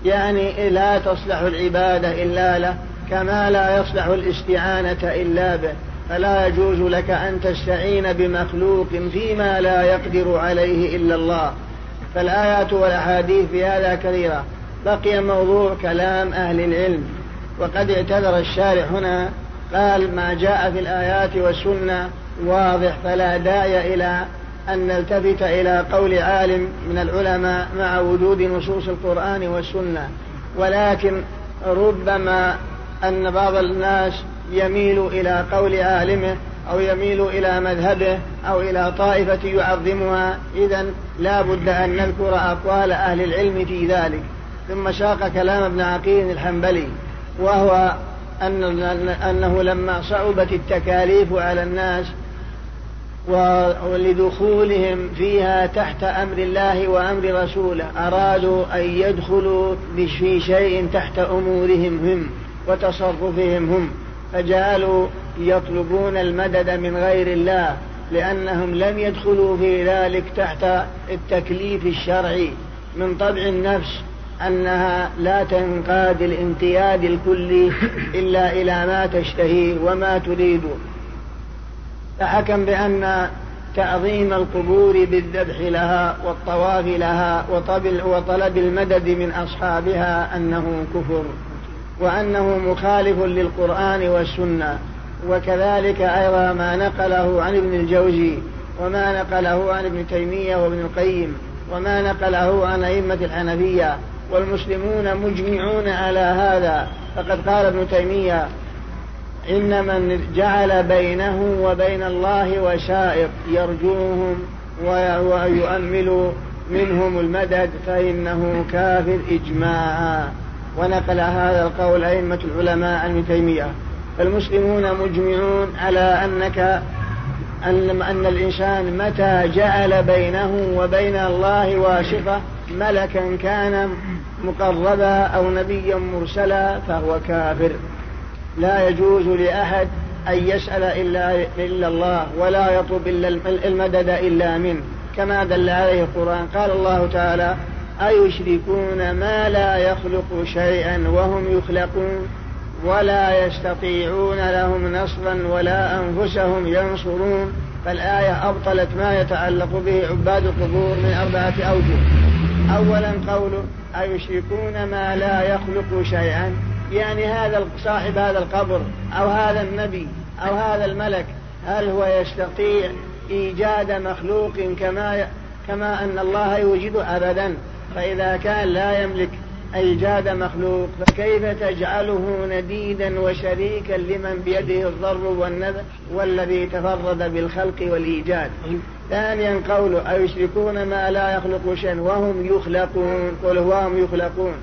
يعني لا تصلح العبادة إلا له كما لا يصلح الاستعانة إلا به. فلا يجوز لك أن تستعين بمخلوق فيما لا يقدر عليه إلا الله. فالآيات والأحاديث في هذا كثيرة. بقي موضوع كلام أهل العلم. وقد اعتذر الشارع هنا قال ما جاء في الآيات والسنة واضح فلا داعي إلى أن نلتفت إلى قول عالم من العلماء مع وجود نصوص القرآن والسنة. ولكن ربما أن بعض الناس يميل إلى قول عالمه أو يميل إلى مذهبه أو إلى طائفة يعظمها. إذا لا بد أن نذكر أقوال أهل العلم في ذلك. ثم شاق كلام ابن عقيل الحنبلي وهو أن أنه لما صعبت التكاليف على الناس ولدخولهم فيها تحت أمر الله وأمر رسوله أرادوا أن يدخلوا في شيء تحت أمورهم هم وتصرفهم هم. فجعلوا يطلبون المدد من غير الله لأنهم لم يدخلوا في ذلك تحت التكليف الشرعي. من طبع النفس أنها لا تنقاد الانقياد الكلي إلا إلى ما تشتهيه وما تريد. فحكم بأن تعظيم القبور بالذبح لها والطواف لها وطلب المدد من أصحابها أنه كفر. وأنه مخالف للقرآن والسنة. وكذلك أيضا ما نقله عن ابن الجوزي وما نقله عن ابن تيمية وابن القيم وما نقله عن أئمة الحنفية. والمسلمون مجمعون على هذا. فقد قال ابن تيمية إن من جعل بينه وبين الله وشائط يرجوهم ويؤمل منهم المدد فإنه كافر إجماعا. ونقل هذا القول أئمة العلماء عن ابن تيمية. فالمسلمون مجمعون على أنك أن, أن الإنسان متى جعل بينه وبين الله واسطة ملكا كان مقربا أو نبيا مرسلا فهو كافر. لا يجوز لأحد أن يسأل إلا, إلا الله ولا يطلب إلا المدد إلا منه. كما دل عليه القرآن. قال الله تعالى أيشركون ما لا يخلق شيئا وهم يخلقون ولا يستطيعون لهم نصرا ولا أنفسهم ينصرون. فالآية أبطلت ما يتعلق به عباد القبور من أربعة أوجه. أولا قوله أيشركون ما لا يخلق شيئا. يعني هذا صاحب هذا القبر أو هذا النبي أو هذا الملك هل هو يستطيع إيجاد مخلوق كما كما أن الله يوجد أبدا؟ فإذا كان لا يملك أيجاد مخلوق فكيف تجعله نديدا وشريكا لمن بيده الضر والنذر والذي تفرد بالخلق والإيجاد؟ ثانيا قوله أيشركون ما لا يخلق شيئا وهم يخلقون قل وهم يخلقون.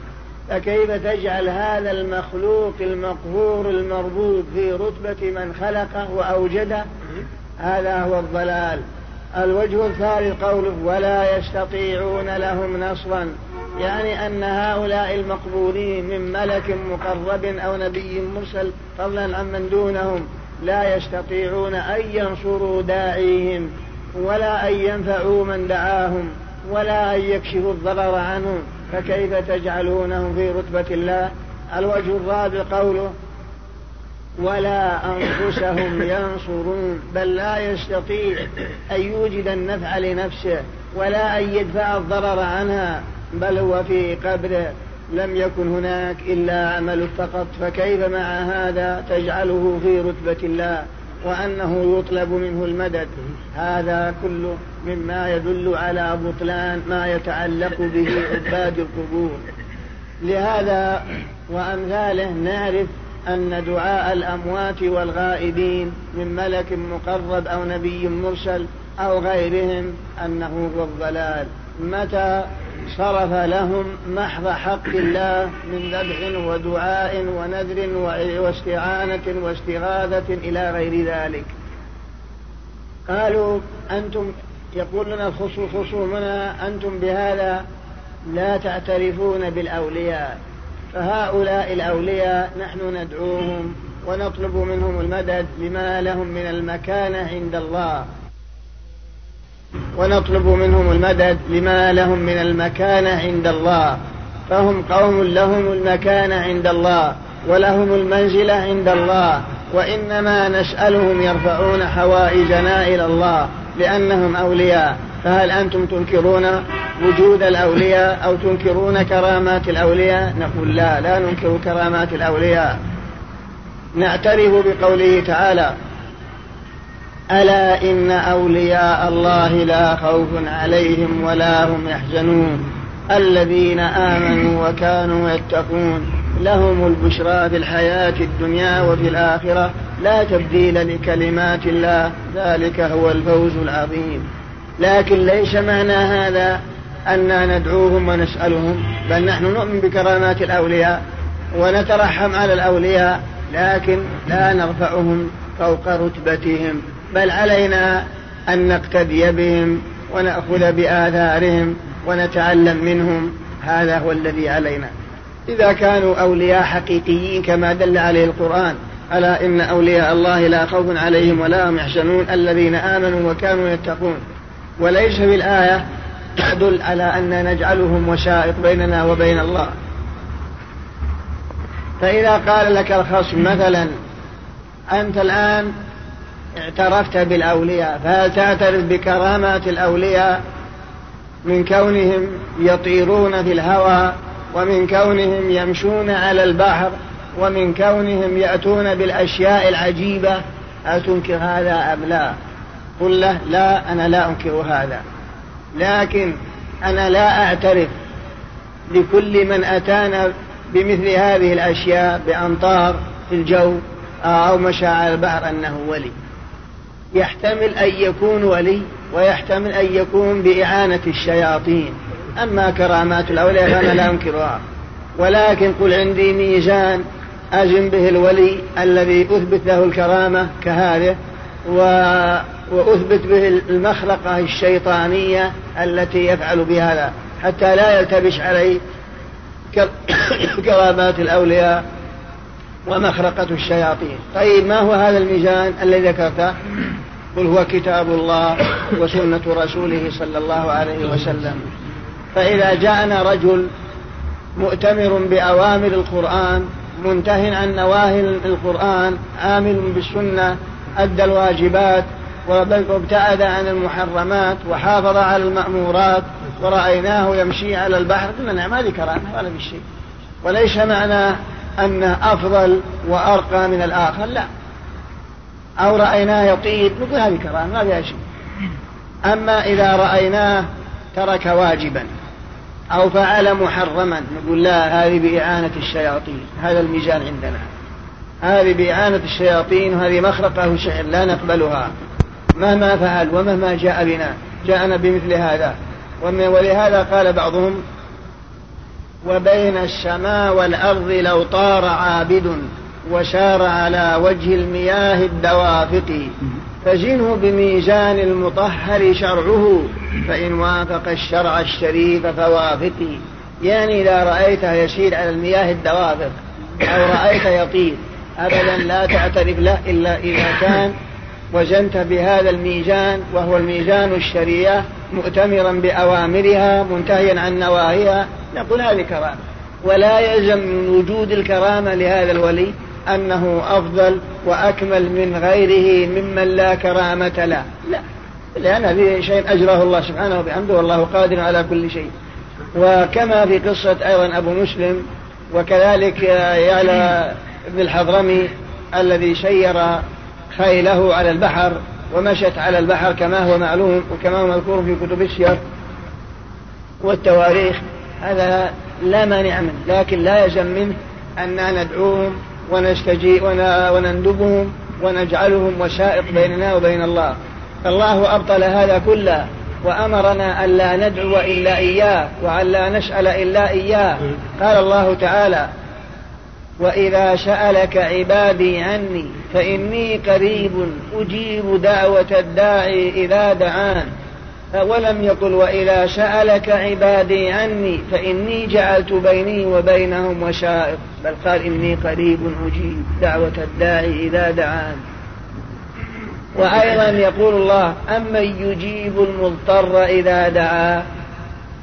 فكيف تجعل هذا المخلوق المقهور المربوط في رتبة من خلقه وأوجده؟ هذا هو الضلال. الوجه الثالث قوله ولا يستطيعون لهم نصرا. يعني أن هؤلاء المقبولين من ملك مقرب أو نبي مرسل فضلا عمن دونهم لا يستطيعون أن ينصروا داعيهم ولا أن ينفعوا من دعاهم ولا أن يكشفوا الضرر عنهم. فكيف تجعلونهم في رتبة الله؟ الوجه الرابع قوله ولا أنفسهم ينصرون بل لا يستطيع أن يوجد النفع لنفسه ولا أن يدفع الضرر عنها بل هو في قبره لم يكن هناك إلا عمل فقط فكيف مع هذا تجعله في رتبة الله؟ وأنه يطلب منه المدد. هذا كله مما يدل على بطلان ما يتعلق به عباد القبور. لهذا وأمثاله نعرف أن دعاء الأموات والغائبين من ملك مقرب أو نبي مرسل أو غيرهم أنه هو الضلال. متى صرف لهم محض حق الله من ذبح ودعاء ونذر واستعانة واستغاثة إلى غير ذلك؟ قالوا أنتم يقول لنا خصومنا أنتم بهذا لا تعترفون بالأولياء. فهؤلاء الأولياء نحن ندعوهم ونطلب منهم المدد لما لهم من المكانة عند الله. ونطلب منهم المدد لما لهم من المكانة عند الله. فهم قوم لهم المكانة عند الله ولهم المنزلة عند الله. وإنما نسألهم يرفعون حوائجنا إلى الله لأنهم أولياء. فهل أنتم تنكرون وجود الأولياء أو تنكرون كرامات الأولياء؟ نقول لا لا ننكر كرامات الأولياء. نعترف بقوله تعالى ألا إن أولياء الله لا خوف عليهم ولا هم يحزنون. الذين آمنوا وكانوا يتقون. لهم البشرى في الحياة الدنيا وفي الآخرة. لا تبديل لكلمات الله. ذلك هو الفوز العظيم. لكن ليس معنى هذا أننا ندعوهم ونسألهم بل نحن نؤمن بكرامات الأولياء ونترحم على الأولياء لكن لا نرفعهم فوق رتبتهم بل علينا أن نقتدي بهم ونأخذ بآثارهم ونتعلم منهم. هذا هو الذي علينا. إذا كانوا أولياء حقيقيين كما دل عليه القرآن ألا إن أولياء الله لا خوف عليهم ولا هم يحزنون الذين آمنوا وكانوا يتقون. وليس في الآية تدل على أن نجعلهم وسائط بيننا وبين الله. فإذا قال لك الخصم مثلا أنت الآن اعترفت بالأولياء فهل تعترف بكرامات الأولياء؟ من كونهم يطيرون في الهواء ومن كونهم يمشون على البحر ومن كونهم يأتون بالأشياء العجيبة. أتنكر هذا أم لا؟ قل له لا أنا لا أنكر هذا. لكن أنا لا أعترف لكل من أتانا بمثل هذه الأشياء بأمطار في الجو أو مشى على البحر أنه ولي. يحتمل أن يكون ولي ويحتمل أن يكون بإعانة الشياطين. أما كرامات الأولياء فأنا لا أنكرها. ولكن قل عندي ميزان أزن به الولي الذي أثبت له الكرامة كهذه. وأثبت به المخلقة الشيطانية التي يفعل بهذا حتى لا يلتبس علي <coughs> كرامات الأولياء ومخرقة الشياطين. طيب ما هو هذا الميزان الذي ذكرته؟ قل هو كتاب الله وسنة رسوله صلى الله عليه وسلم. فإذا جاءنا رجل مؤتمر بأوامر القرآن منتهٍ عن نواهي القرآن عامل بالسنة أدى الواجبات وابتعد عن المحرمات وحافظ على المأمورات ورأيناه يمشي على البحر. قلنا نعم هذه كرامة ولا شيء. وليس معنى أنه أفضل وأرقى من الآخر لا. أو رأيناه يطيب نقول هذه كرامة ما فيها شيء. أما إذا رأيناه ترك واجبا أو فعل محرما نقول لا هذه بإعانة الشياطين هذا الميزان عندنا. هذه بإعانة الشياطين وهذه مخرقة شعر لا نقبلها. مهما فعل ومهما جاء بنا جاءنا بمثل هذا. ولهذا قال بعضهم وبين السماء والأرض لو طار عابد وسار على وجه المياه الدوافق فزنه بميزان المطهر شرعه فإن وافق الشرع الشريف فوافقي يعني إذا رأيته يسير على المياه الدوافق أو رأيت يطير أبدا لا تعترف له إلا إذا كان وزنت بهذا الميزان وهو الميزان الشريعة مؤتمرا بأوامرها منتهيا عن نواهيها. نقول هذه كرامة. ولا يلزم من وجود الكرامة لهذا الولي أنه أفضل وأكمل من غيره ممن لا كرامة له. لا. لأن هذه شيء أجره الله سبحانه وبحمده والله قادر على كل شيء. وكما في قصة أيضا أبو مسلم وكذلك يعلى ابن الحضرمي الذي شير خيله على البحر ومشت على البحر كما هو معلوم وكما هو مذكور في كتب السير والتواريخ. هذا لا مانع منه لكن لا يلزم منه أننا ندعوهم ونستجيب ونندبهم ونجعلهم وسائط بيننا وبين الله. الله أبطل هذا كله وأمرنا ألا ندعو إلا إياه وألا نسأل إلا إياه. قال الله تعالى وإذا سألك عبادي عني فإني قريب أجيب دعوة الداعي إذا دعان. ولم يقل وإذا سألك عبادي عني فإني جعلت بيني وبينهم وشائط بل قال إني قريب أجيب دعوة الداعي إذا دعان. وأيضا يقول الله أمن يجيب المضطر إذا دعاه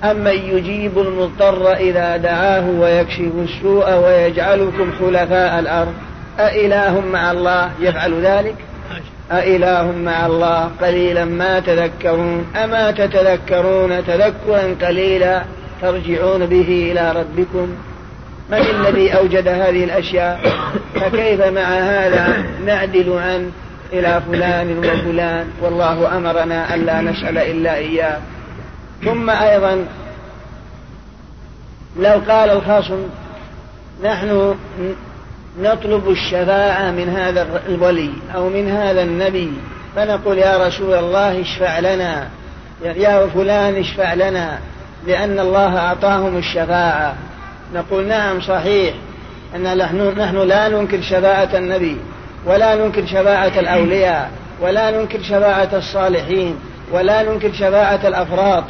أمن يجيب المضطر إذا دعاه ويكشف السوء ويجعلكم خلفاء الأرض أإله مع الله يفعل ذلك؟ أإله مع الله قليلا ما تذكرون أما تتذكرون تذكرا قليلا ترجعون به إلى ربكم من الذي أوجد هذه الأشياء؟ فكيف مع هذا نعدل عنه إلى فلان وفلان؟ والله أمرنا ألا نسأل إلا إياه ثم أيضا لو قال الخصم نحن نطلب الشفاعة من هذا الولي أو من هذا النبي فنقول يا رسول الله اشفع لنا يا فلان اشفع لنا لأن الله أعطاهم الشفاعة. نقول نعم صحيح أن نحن, لا ننكر شفاعة النبي ولا ننكر شفاعة الأولياء ولا ننكر شفاعة الصالحين ولا ننكر شفاعة الأفراط.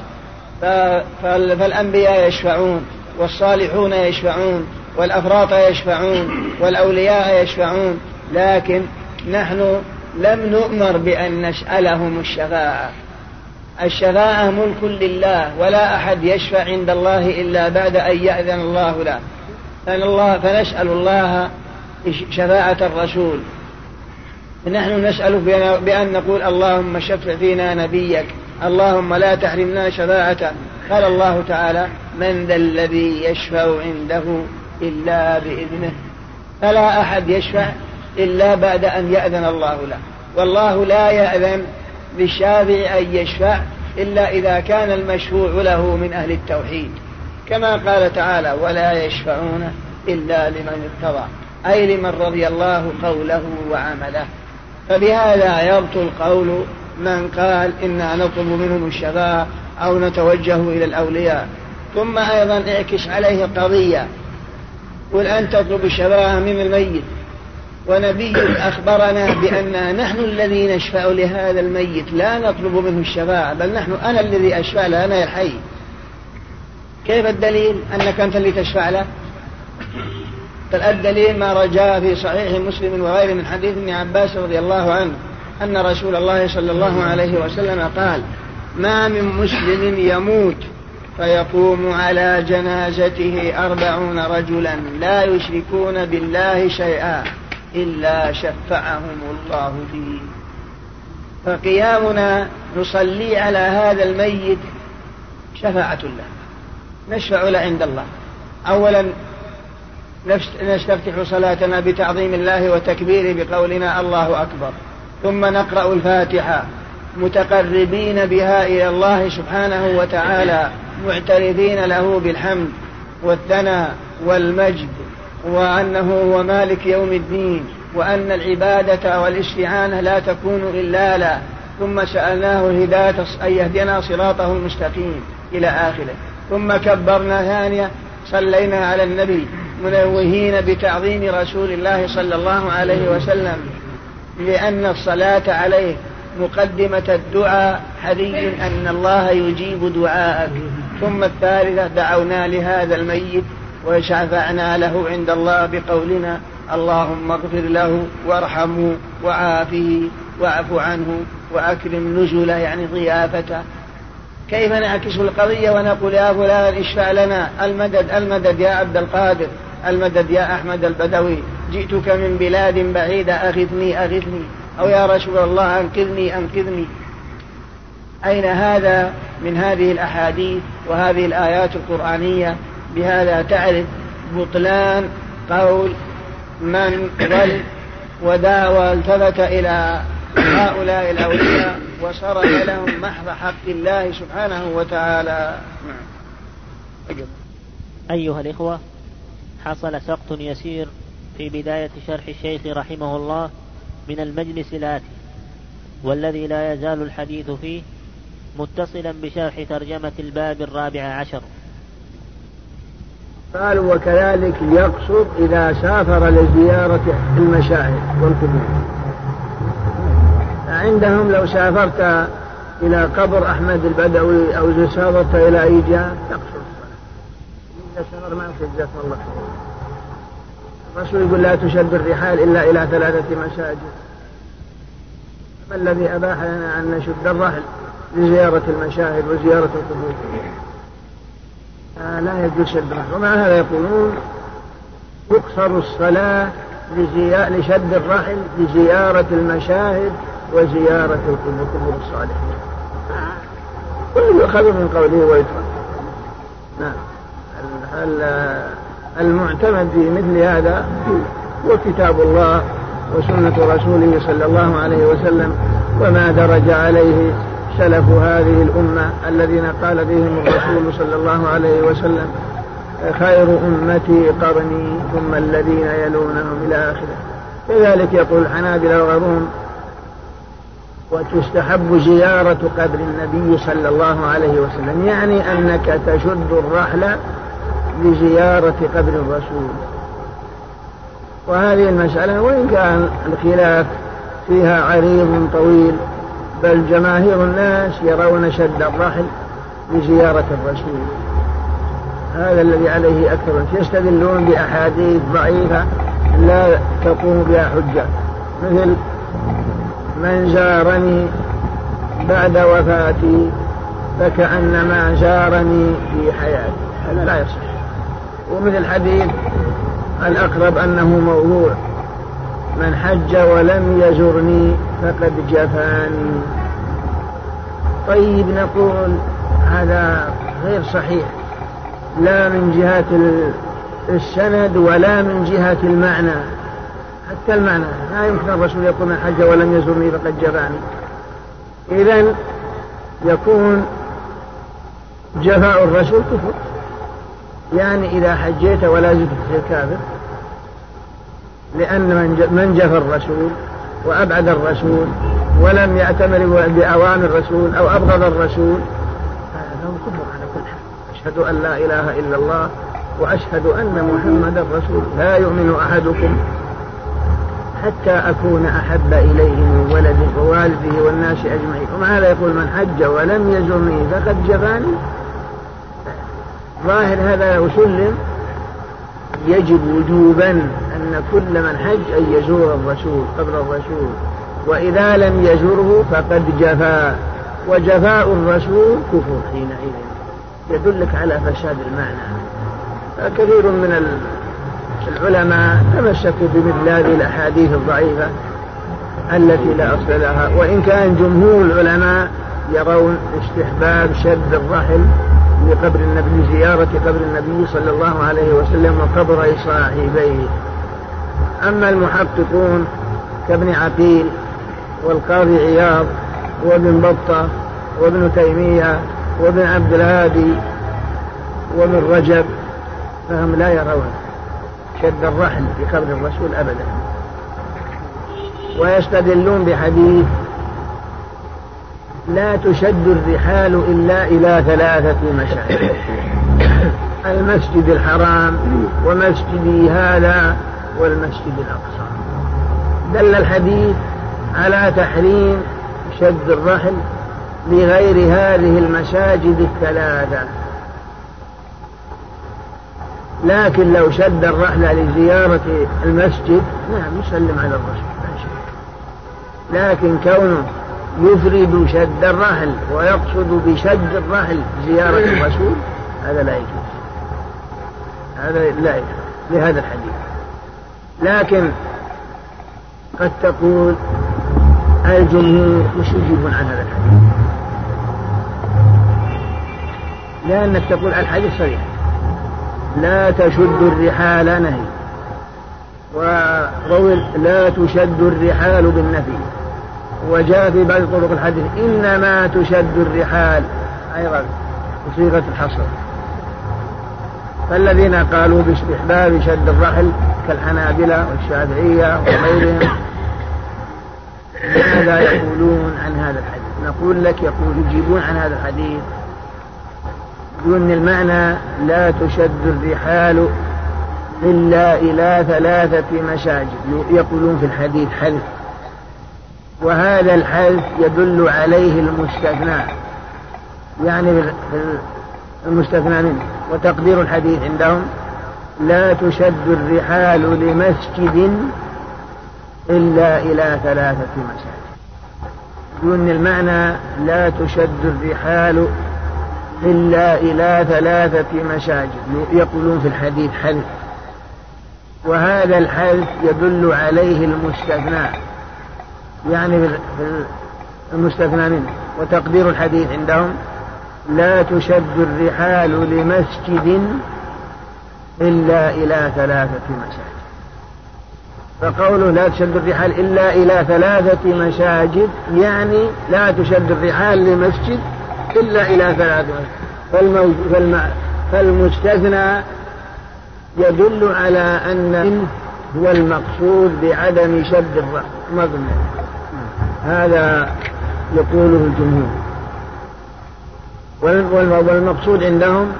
فالأنبياء يشفعون والصالحون يشفعون والأفراط يشفعون والأولياء يشفعون لكن نحن لم نؤمر بأن نسألهم الشفاعة. الشفاعة ملك لله ولا أحد يشفع عند الله إلا بعد أن يأذن الله له. فنالله فنسأل الله شفاعة الرسول. نحن نسأل بأن نقول اللهم شفع فينا نبيك. اللهم لا تحرمنا شفاعته قال الله تعالى من ذا الذي يشفع عنده إلا بإذنه. فلا أحد يشفع إلا بعد أن يأذن الله له. والله لا يأذن للشافع أن يشفع إلا إذا كان المشفوع له من أهل التوحيد. كما قال تعالى ولا يشفعون إلا لمن ارتضى. أي لمن رضي الله قوله وعمله. فبهذا يبطل قول من قال إنا نطلب منهم الشفاعة أو نتوجه إلى الأولياء. ثم أيضا اعكس عليه قضية. قل أن تطلب الشفاعة من الميت. ونبيك أخبرنا بأننا نحن الذي نشفع لهذا الميت. لا نطلب منه الشفاعة بل نحن أنا الذي أشفع له أنا الحي كيف الدليل أنك أنت اللي تشفع له؟ الدليل ما رجاء في صحيح مسلم وغيره من حديث ابن عباس رضي الله عنه. أن رسول الله صلى الله عليه وسلم قال ما من مسلم يموت فيقوم على جنازته أربعون رجلا لا يشركون بالله شيئا إلا شفعهم الله فيه فقيامنا نصلي على هذا الميت شفاعة له نشفع له عند الله. أولا نستفتح صلاتنا بتعظيم الله وتكبيره بقولنا الله أكبر. ثم نقرأ الفاتحة. متقربين بها إلى الله سبحانه وتعالى معترفين له بالحمد والثناء والمجد وأنه هو مالك يوم الدين وأن العبادة والاستعانة لا تكون إلا له. ثم سألناه الهداية أن يهدينا صراطه المستقيم إلى آخره. ثم كبرنا ثانية صلينا على النبي منوهين بتعظيم رسول الله صلى الله عليه وسلم. لأن الصلاة عليه مقدمة الدعاء حري أن الله يجيب دعاءك. ثم الثالثة دعونا لهذا الميت وشفعنا له عند الله بقولنا اللهم اغفر له وارحمه وعافه واعف عنه وأكرم نزله يعني ضيافته. كيف نعكس القضية ونقول يا فلان اشفع لنا؟ المدد المدد يا عبد القادر المدد يا أحمد البدوي. جئتك من بلاد بعيدة أغثني أغثني. أو يا رسول الله أنقذني أنقذني. أين هذا من هذه الأحاديث وهذه الآيات القرآنية؟ بهذا تعرف بطلان قول من ضل ودعوى التفت إلى هؤلاء الأولياء وصرف لهم محض حق الله سبحانه وتعالى. أيها الإخوة حصل سقط يسير في بداية شرح الشيخ رحمه الله من المجلس الآتي والذي لا يزال الحديث فيه متصلا بشرح ترجمة الباب الرابع عشر. قالوا وكذلك يقصد إذا سافر لزيارة المشاهد والقبور عندهم لو سافرت إلى قبر أحمد البدوي أو زسابة إلى أي جهة تقصر الصلاة إذا سمر ما الله خير الرسول يقول لا تشد الرحال إلا إلى ثلاثة مساجد. ما الذي أباح لنا أن نشد الرحل لزيارة المشاهد وزيارة القبور. آه لا يجوز شد الرحل. ومع هذا يقولون تقصر الصلاة لشد الرحل لزيارة المشاهد وزيارة القبور قبور الصالحين ويؤخذ من قوله ويترك. نعم. المعتمد في مثل هذا هو كتاب الله وسنة رسوله صلى الله عليه وسلم وما درج عليه سلف هذه الأمة الذين قال بهم الرسول صلى الله عليه وسلم خير أمتي قرني ثم الذين يلونهم إلى آخره. كذلك يقول الحنابلة وغيرهم وتستحب زيارة قبر النبي صلى الله عليه وسلم يعني أنك تشد الرحل لزيارة قبر الرسول. وهذه المسألة وإن كان الخلاف فيها عريض طويل بل جماهير الناس يرون شد الرحل لزيارة الرسول. هذا الذي عليه أكثر يستدلون بأحاديث ضعيفة لا تقوم بها حجة. مثل من زارني بعد وفاتي فكأنما زارني في حياتي. هذا لا يصح. ومثل حديث الأقرب أنه موضوع. من حج ولم يزرني فقد جفاني. طيب نقول هذا غير صحيح. لا من جهة السند ولا من جهة المعنى. حتى المعنى لا يمكن الرسول يقول من حج ولم يزرني فقد جفاني. إذا يكون جفاء الرسول كفر. يعني إذا حجيت ولا زلت تصير كافر لأن من جفى الرسول وأبعد الرسول ولم يأتمر بأوامر الرسول أو أبغض الرسول. على كل حال. أشهد أن لا إله إلا الله وأشهد أن محمدا رسول. لا يؤمن أحدكم حتى أكون أحب إليه من ولده ووالده والناس أجمعين. ومع هذا يقول من حج ولم يزرني فقد جفاني. ظاهر هذا لو سلم يجب وجوبا أن كل من حج أن يزور الرسول قبل الرسول وإذا لم يزره فقد جفا وجفاء الرسول كفر حينئذ. يدلك على فساد المعنى. كثير من العلماء تمسكوا بمثل هذه الأحاديث الضعيفة التي لا أصل لها. وإن كان جمهور العلماء يرون استحباب شد الرحل لقبر النبي لزيارة قبر النبي صلى الله عليه وسلم وقبر صاحبيه. أما المحققون كابن عقيل والقاضي عياض وابن بطة وابن تيمية وابن عبد الهادي وابن رجب فهم لا يرون شد الرحل في قبر الرسول أبدا. ويستدلون بحديث لا تشد الرحال إلا إلى ثلاثة مشاهد <coughs> المسجد الحرام ومسجدي هذا والمسجد الأقصى. دل الحديث على تحريم شد الرحل لغير هذه المساجد الثلاثة. لكن لو شد الرحلة لزيارة المسجد نعم يسلم على الرسول. لا لكن كونه يفرد شد الرحل ويقصد بشد الرحل زيارة الرسول هذا لا يجوز. هذا لا يجوز لهذا الحديث. لكن قد تقول الجمهور مش يجيبون عن هذا الحديث. لأنك تقول الحديث صريح. لا تشد الرحال نهي. وروي لا تشد الرحال بالنفي. وجاء في بعض طرق الحديث إنما تشد الرحال. أيضا بصيغة الحصر. فالذين قالوا باستحباب شد الرحل كالحنابلة والشافعية وغيرهم ماذا يقولون عن هذا الحديث؟ نقول لك يقول يجيبون عن هذا الحديث يقولون المعنى لا تشد الرحال إلا إلى ثلاثة مساجد يقولون في الحديث حلف وهذا الحذف يدل عليه المستثنى يعني المستثنى منه. وتقدير الحديث عندهم لا تشد الرحال لمسجد إلا إلى ثلاثة مساجد. دون المعنى لا تشد الرحال إلا إلى ثلاثة مساجد يقولون في الحديث حذف. وهذا الحذف يدل عليه المستثنى. يعني المستثنى منه. وتقدير الحديث عندهم لا تشد الرحال لمسجد إلا إلى ثلاثة مساجد. فقوله لا تشد الرحال إلا إلى ثلاثة مساجد يعني لا تشد الرحال لمسجد إلا إلى ثلاثة مساجد. فالمستثنى يدل على أن هو المقصود بعدم شد الرحل هذا يقوله الجمهور. والمقصود عندهم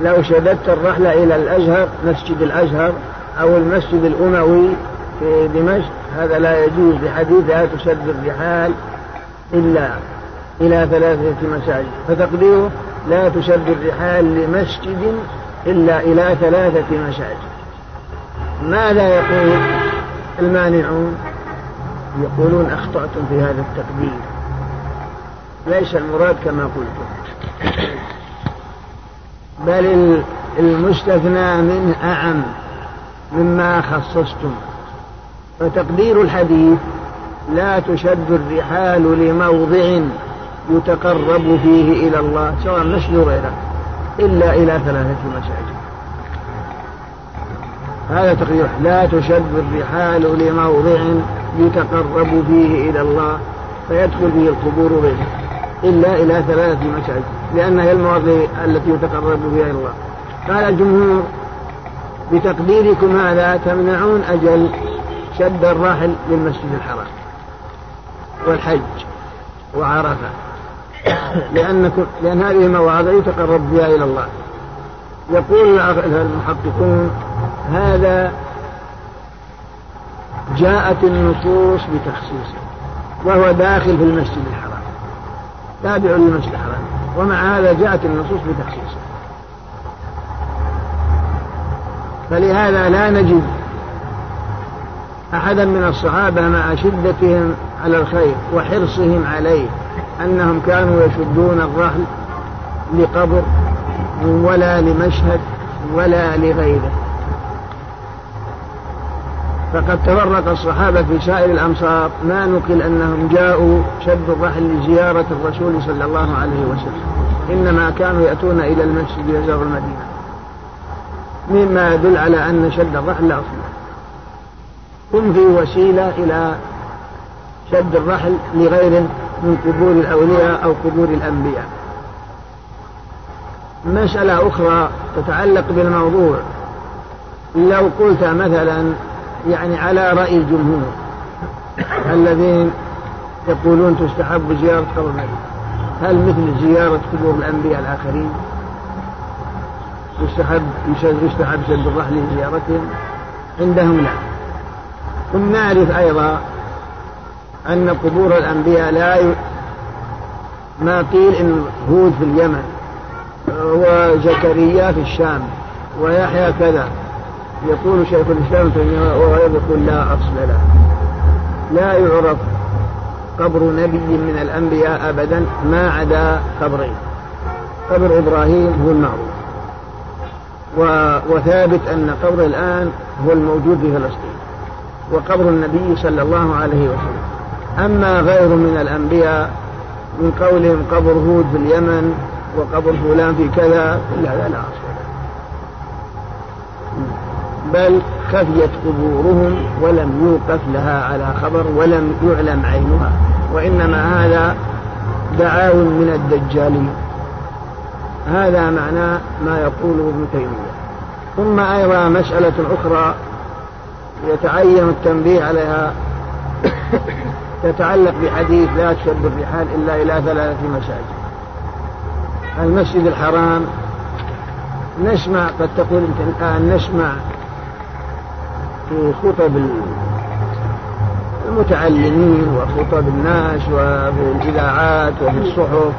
لو شددت الرحلة إلى الأزهر مسجد الأزهر أو المسجد الأموي في دمشق هذا لا يجوز بحديث لا تشد الرحال إلا إلى ثلاثة مساجد. فتقديره لا تشد الرحال لمسجد إلا إلى ثلاثة مساجد. ماذا يقول المانعون؟ يقولون أخطأتم في هذا التقدير. ليس المراد كما قلتم. بل المستثنى منه أعم مما خصصتم. فتقدير الحديث لا تشد الرحال لموضع يتقرب فيه إلى الله سواء مسجد غيره إلا إلى ثلاثة مساجد. هذا تقدير. لا تشد الرحال لموضع يتقرب فيه إلى الله فيدخل فيه القبور غيره إلا إلى ثلاثة مساجد لأنها هي المواضع التي يتقرب بها إلى الله. قال الجمهور بتقديركم هذا تمنعون أجل شد الراحل للمسجد الحرام والحج وعرفة. لأنكم لأن هذه مواضع يتقرب بها إلى الله. يقول المحققون هذا جاءت النصوص بتخصيصه وهو داخل في المسجد الحرام تابع للمسجد الحرام ومع هذا جاءت النصوص بتخصيصه فلهذا لا نجد أحدا من الصحابة مع شدتهم على الخير وحرصهم عليه أنهم كانوا يشدون الرحل لقبر ولا لمشهد ولا لغيره. فقد تفرق الصحابة في سائر الأمصار ما نقل أنهم جاءوا شد الرحل لزيارة الرسول صلى الله عليه وسلم. إنما كانوا يأتون إلى المسجد يزور المدينة. مما يدل على أن شد الرحل لا أصل هم في وسيلة إلى شد الرحل لغير من قبور الأولياء أو قبور الأنبياء. مسألة أخرى تتعلق بالموضوع. لو قلت مثلا يعني على رأي الجمهور الذين يقولون تستحب زيارة قبر النبي. هل مثل زيارة قبور الأنبياء الآخرين يستحب يستحب شد الرحل لزيارتهم؟ عندهم لا. ثم نعرف أيضا أن قبور الأنبياء لا ي... ما قيل إن هود في اليمن وزكريا في الشام ويحيى كذا. يقول شيخ الإسلام وغيره يقول لا أصل له. لا يعرف قبر نبي من الأنبياء أبدا ما عدا قبرين قبر إبراهيم هو المعروف. وثابت أن قبر الآن هو الموجود في فلسطين وقبر النبي صلى الله عليه وسلم. أما غير من الأنبياء من قولهم قبر هود في اليمن وقبر فلان في كذا كل هذا لا أصل. بل خفيت قبورهم ولم يوقف لها على خبر ولم يعلم عينها. وإنما هذا دعاو من الدجالين هذا معنى ما يقوله ابن تيمية. ثم أيضا مسألة أخرى يتعين التنبيه عليها <coughs> تتعلق بحديث لا تشد الرحال إلا إلى ثلاثة مساجد. المسجد الحرام نسمع قد تقول أنت الآن نسمع في خطب المتعلمين وخطب الناس وفي الإذاعات وفي الصحف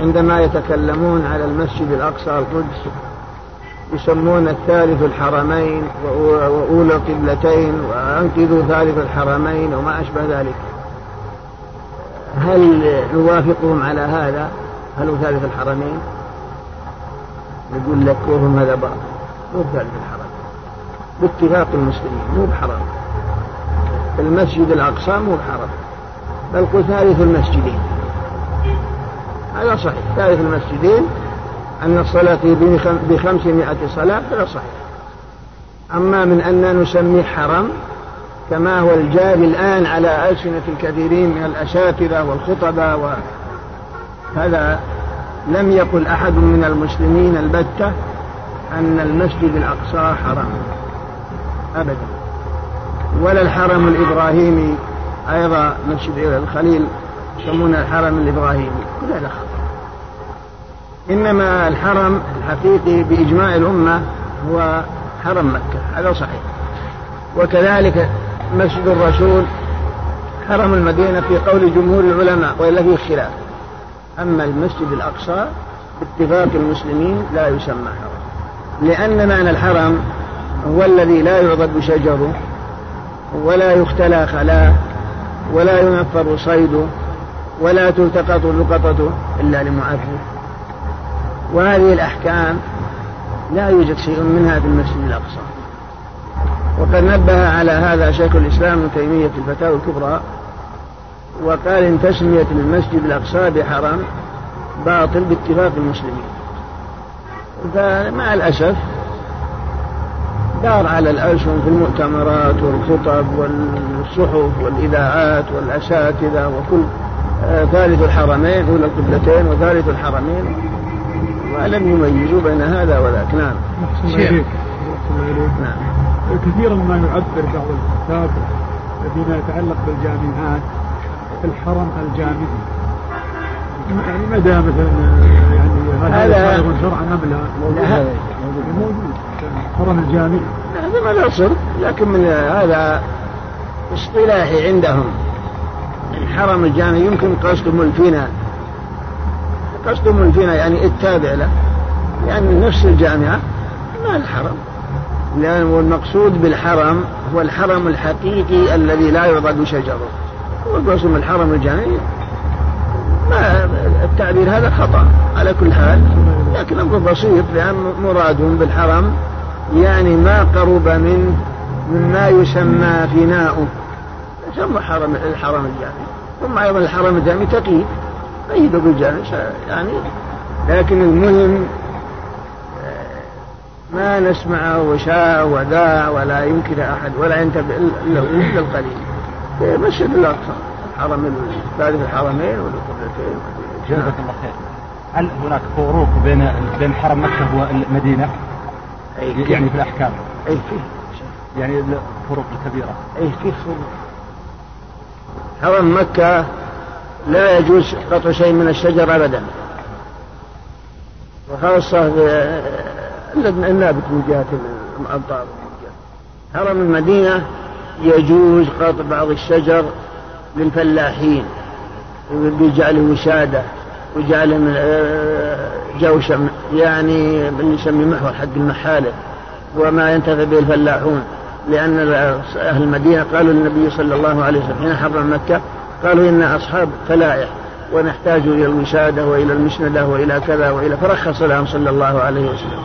عندما يتكلمون على المسجد الأقصى القدس يسمون الثالث الحرمين وأولى القبلتين وأنقذوا ثالث الحرمين وما أشبه ذلك. هل نوافقهم على هذا؟ هل هو ثالث الحرمين؟ يقول لك وهم هذا باطل مو ثالث الحرمين. باتفاق المسلمين مو بحرام. المسجد الأقصى مو بحرام بل قل ثالث المسجدين. هذا صحيح. ثالث المسجدين أن الصلاة بخمسمائة صلاة هذا صحيح. أما من أن نسميه حرم كما هو الجاري الآن على ألسنة الكثيرين من الأساتذة والخطباء هذا لم يقل أحد من المسلمين البتة أن المسجد الأقصى حرام. أبدا. ولا الحرم الإبراهيمي أيضا مسجد الخليل يسمونه الحرم الإبراهيمي. كل هذا إنما الحرم الحقيقي بإجماع الأمة هو حرم مكة. هذا صحيح. وكذلك مسجد الرسول حرم المدينة في قول جمهور العلماء وإلا فيه خلاف. أما المسجد الأقصى باتفاق المسلمين لا يسمى حرم. لأن معنى الحرم هو الذي لا يعضد شجره ولا يختلى خلاه ولا ينفر صيده ولا تلتقط لقطته إلا لمعذب وهذه الأحكام لا يوجد شيء منها في المسجد الأقصى. وقد نبه على هذا شيخ الإسلام ابن تيمية في الفتاوى الكبرى وقال إن تسمية المسجد الأقصى بحرام باطل باتفاق المسلمين. فمع الأسف دار على الألسن في المؤتمرات والخطب والصحف والإذاعات والأساتذة وكل آه، ثالث الحرمين أولى القبلتين وثالث الحرمين. ولم يميزوا بين هذا وذاك. نعم. شيخ. نعم. كثيرا ما يعبر بعض الكتاب فيما يتعلق بالجامعات الحرم الجامعي. يعني مدى مثلا يعني هذا شرعا أم لا؟ موجود. الحرم الجامعي هذا ما يصر لكن من هذا اصطلاحي عندهم. الحرم الجامعي يمكن قصدهم الفناء قصدهم الفناء يعني التابع له. يعني نفس الجامعة ما الحرم. لأن المقصود بالحرم هو الحرم الحقيقي الذي لا يعضد شجرة. وقسم الحرم الجامعي. ما التعبير هذا خطأ على كل حال لكن أمر بسيط لأن مرادهم بالحرم يعني ما قرب من مما يسمى فناؤه يسمى حرم الحرم الجامعي ثم أيضا الحرم الجامعي تقييد. قيده بالجامع يعني لكن المهم ما نسمع وشاء وداع ولا ينكر أحد ولا ينتبه إلا القليل. مسجد الأقصى. حرم ثالث الحرمين والقبلتين. جزاك الله خير. هل هناك فروق بين بين حرم مكة والمدينة؟ أي يعني في الأحكام؟ أي فيه يعني الفروق الكبيرة أي فيه فروق حرم مكة لا يجوز قطع شيء من الشجر أبدا. وخاصة النابت من جهة الأمطار. حرم المدينة يجوز قطع بعض الشجر للفلاحين بجعله وشادة وجعله من جوشة يعني يسمي محور حق المحالة وما ينتفع به الفلاحون لأن أهل المدينة قالوا للنبي صلى الله عليه وسلم حين حرم مكة قالوا إن أصحاب فلائح ونحتاج إلى الوسادة وإلى المسندة وإلى كذا وإلى فرخص لهم صلى الله عليه وسلم.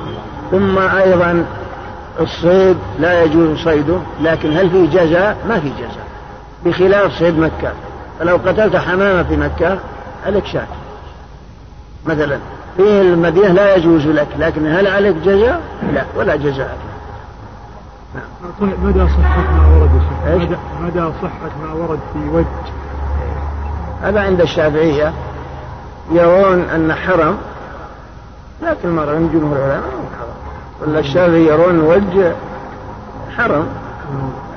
ثم أيضا الصيد لا يجوز صيده لكن هل فيه جزاء؟ ما في جزاء. بخلاف صيد مكة. فلو قتلت حمامة في مكة عليك شاة. مثلا في المدينة لا يجوز لك لكن هل عليك جزاء؟ لا ولا جزاء. نعم. مدى صحة ما ورد مدى, مدى صحة ما ورد في وجه؟ هذا عند الشافعية يرون أن حرم لكن مرة عند جمهور العلماء حرم. ولا الشافعي يرون وجه حرم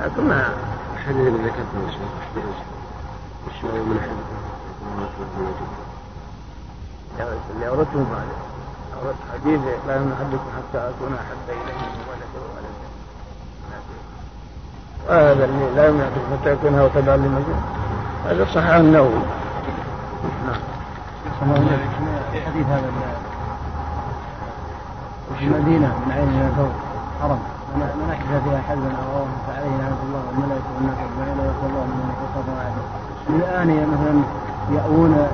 لكن ما الحديث اللي ذكرته يا شيخ من اللي أردته بعد أردت حديث لا يمنع حدكم حتى أكون أحب إليه من ولد وولد وهذا اللي لا يمنع حتى يكون هو تبعا للمجنون هذا صحيح النووي نعم حديث هذا في المدينة من عين إلى ثوب حرم من أحدث فيها حزبا أو فعليه لعنة الله والملائكة والناس أجمعين ويقول الله من يتصرف وعده الآن مثلا يأوون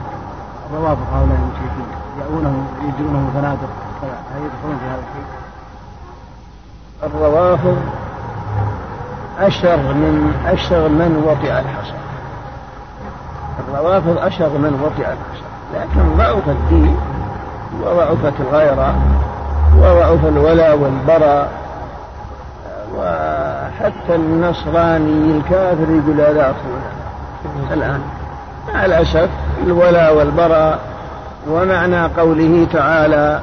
روافض هؤلاء المشركين. يأوونهم يجرونهم فنادق. هل يدخلون في هذا الشيء؟ الروافض أشر من أشر من وطئ الحصى. الروافض أشر من وطئ الحصى. لكن ضعف الدين وضعفت الغيرة وضعف الولاء والبراء وحتى النصراني الكافر يقول هذا أخونا الآن مع الأسف الولاء والبراء ومعنى قوله تعالى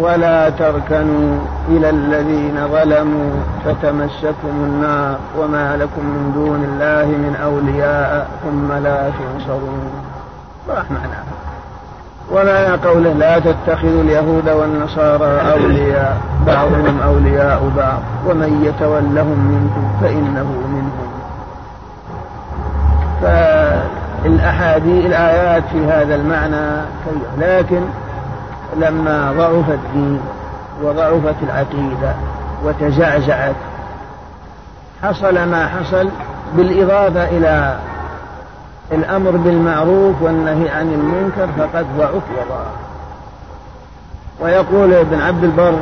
ولا تركنوا إلى الذين ظلموا فتمسكم النار وما لكم من دون الله من أولياء ثم لا تنصرون. راح معناها ومعنى قوله لا تتخذوا اليهود والنصارى أولياء بعضهم أولياء بعض. ومن يتولهم منكم فإنه منهم. فالأحاديث الآيات في هذا المعنى لكن لما ضعف الدين وضعفت العقيدة وتزعزعت حصل ما حصل بالإضافة إلى الأمر بالمعروف والنهي عن المنكر فقد ضعف وضاع ويقول ابن عبد البر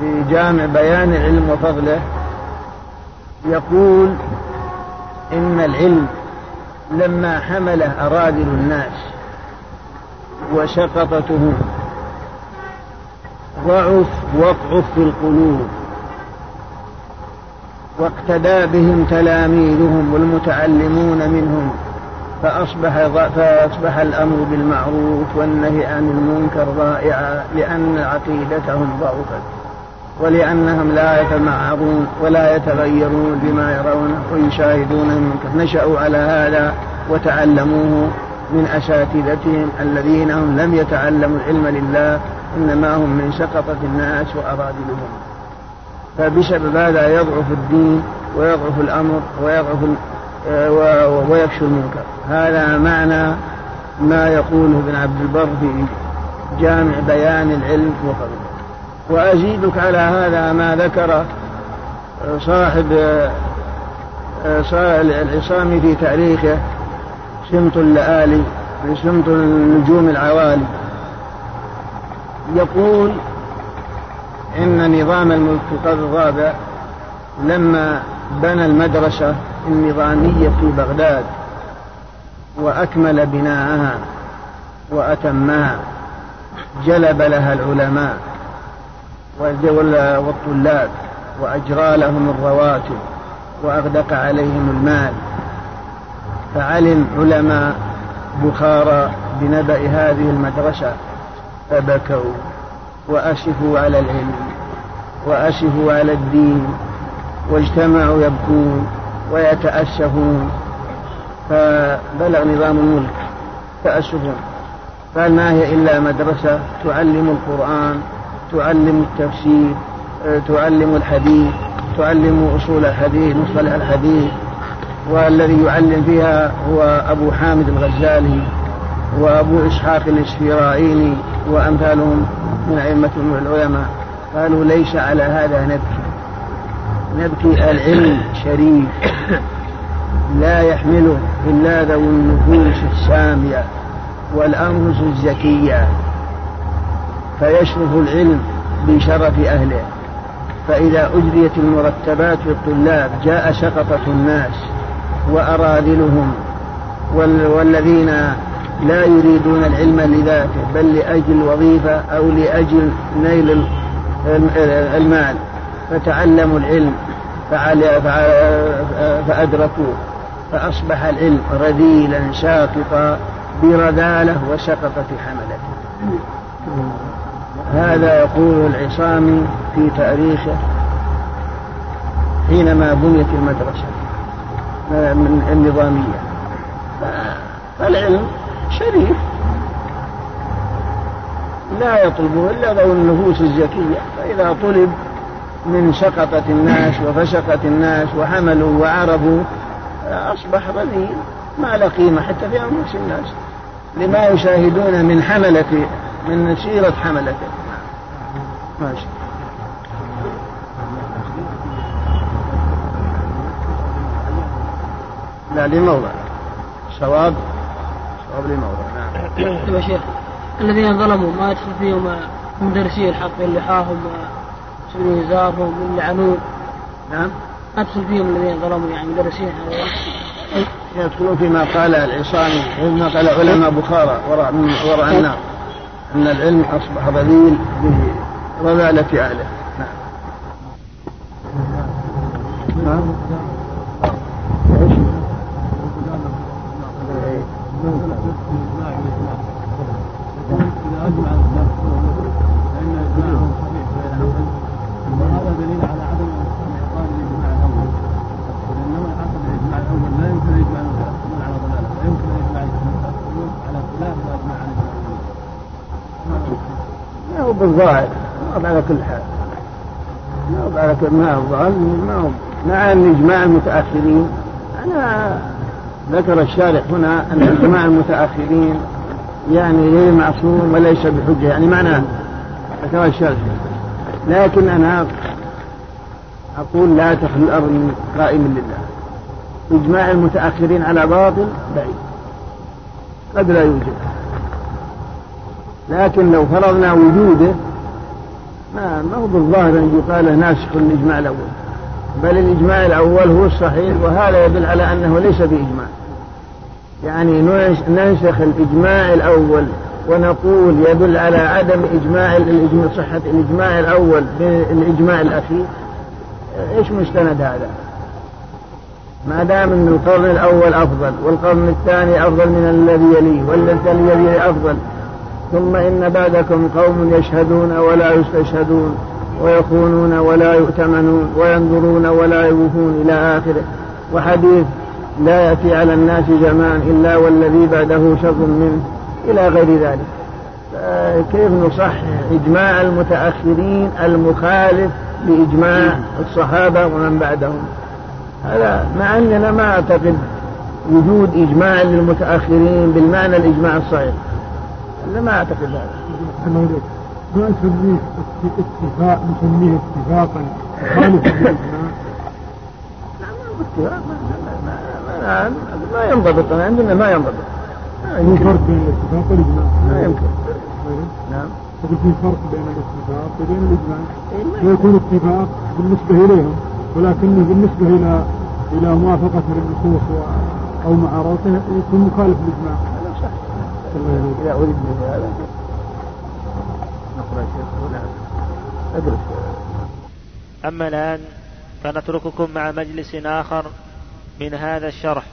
في جامع بيان العلم وفضله يقول إن العلم لما حمله أرادل الناس وشقطتهم ضعف وقعف في القلوب. واقتدى بهم تلاميذهم والمتعلمون منهم. فأصبح فأصبح الأمر بالمعروف والنهي عن المنكر ضائعا لأن عقيدتهم ضعفت. ولأنهم لا يتمعرون ولا يتغيرون بما يرونه ويشاهدون المنكر. نشأوا على هذا وتعلموه من أساتذتهم الذين هم لم يتعلموا العلم لله إنما هم من سقطة الناس وأرادلهم فبسبب هذا يضعف الدين ويضعف الأمر ويضعف ويفشو المنكر. هذا معنى ما يقوله ابن عبد البر في جامع بيان العلم وفضله وأزيدك على هذا ما ذكر صاحب العصامي في تاريخه سمط اللآلي سمط النجوم العوالي. يقول إن نظام الملك القرن الرابع لما بنى المدرسة النظامية في بغداد وأكمل بناءها وأتمها جلب لها العلماء. والطلاب وأجرى لهم الرواتب وأغدق عليهم المال. فعلم علماء بخارى بنبأ هذه المدرسة فبكوا وأسفوا على العلم وأسفوا على الدين واجتمعوا يبكون ويتأسفون. فبلغ نظام الملك تأسفهم قال ما هي إلا مدرسة تعلم القرآن تعلم التفسير تعلم الحديث تعلم أصول الحديث مصطلح الحديث. والذي يعلم فيها هو أبو حامد الغزالي وأبو إسحاق الإسفرايني وأمثالهم من أئمة العلماء. قالوا ليس على هذا نبكي. نبكي العلم شريف لا يحمله إلا ذوي النفوس السامية والأنفس الزكية. فيشرف العلم بشرف أهله. فإذا أجريت المرتبات للطلاب جاء شقطة الناس وأراذلهم والذين لا يريدون العلم لذاته بل لأجل وظيفة أو لأجل نيل المال. فتعلموا العلم فأدركوه. فأصبح العلم رذيلا ساقطا برذالة وسقط في حملته. هذا يقول العصامي في تاريخه حينما بنيت المدرسة من النظامية. فالعلم شريف. لا يطلبه إلا ذو النفوس الزكية. فإذا طلب من شقطة الناس وفشقة الناس وحملوا وعربوا أصبح رذيل ما له قيمة حتى في أنفس الناس. لما يشاهدون من حملة من سيرة حملته ماشي. لا لموضع. صواب صواب لموضع. نعم. يا شيخ الذين ظلموا ما يدخل فيهم مدرسي الحق اللي حاهم وسبلوا إزارهم واللي عنون نعم. أدخل فيهم الذين ظلموا يعني مدرسين يدخلون فيما قال العصامي وما قال علماء بخارى وراء وراء النار. أن العلم أصبح ذليل برذالة أهله نعم نعم؟ إذا أجمع الناس فإن إجماعهم صحيح غير حسن وهذا دليل على عدم إعطاء الإجماع الأول لأنه حسب الإجماع الأول لا يمكن أن يجمع المتأخرون على ضلالة لا يمكن أن يجمع المتأخرون على خلاف ما أجمع عن ما هو بالظاهر ما على كل حال. ما على كل ما هو ما هو مع أن إجماع المتأخرين. أنا ذكر الشارع هنا أن إجماع المتأخرين يعني غير معصوم وليس بحجة يعني معناه ذكر الشارع لكن أنا أقول لا تخلو الأرض من قائم لله. إجماع المتأخرين على باطل بعيد. قد لا يوجد. لكن لو فرضنا وجوده ما ما هو بالظاهر أن يقال ناسخ الإجماع الأول. بل الإجماع الأول هو الصحيح وهذا يدل على أنه ليس بإجماع. يعني ننسخ الإجماع الأول ونقول يدل على عدم إجماع الإجماع صحة الإجماع الأول بالإجماع الأخير. إيش مستند هذا؟ ما دام أن القرن الأول أفضل والقرن الثاني أفضل من الذي يليه والذي يليه أفضل. ثم إن بعدكم قوم يشهدون ولا يستشهدون ويخونون ولا يؤتمنون وينظرون ولا يوفون إلى آخره. وحديث لا يأتي على الناس زمان إلا والذي بعده شر منه إلى غير ذلك. كيف نصحح إجماع المتأخرين المخالف لإجماع الصحابة ومن بعدهم؟ هذا مع أننا ما أعتقد وجود إجماع للمتأخرين بالمعنى الإجماع الصحيح. أنا ما أعتقد هذا. ما نسميه اتفاق نسميه اتفاقا. مخالف للإجماع ما ما ينضبط. عندنا ما ينضبط. في فرق بين الاتفاق والإجماع. ما يمكن. نعم. أقول في فرق بين الاتفاق وبين الإجماع. ويكون اتفاق بالنسبة إليهم ولكنه بالنسبة إلى إلى موافقة للنصوص أو معارضته يكون مخالف للإجماع. إذا أريد هذا نقرأ شيخ أدرس أما الآن فنترككم مع مجلس آخر من هذا الشرح.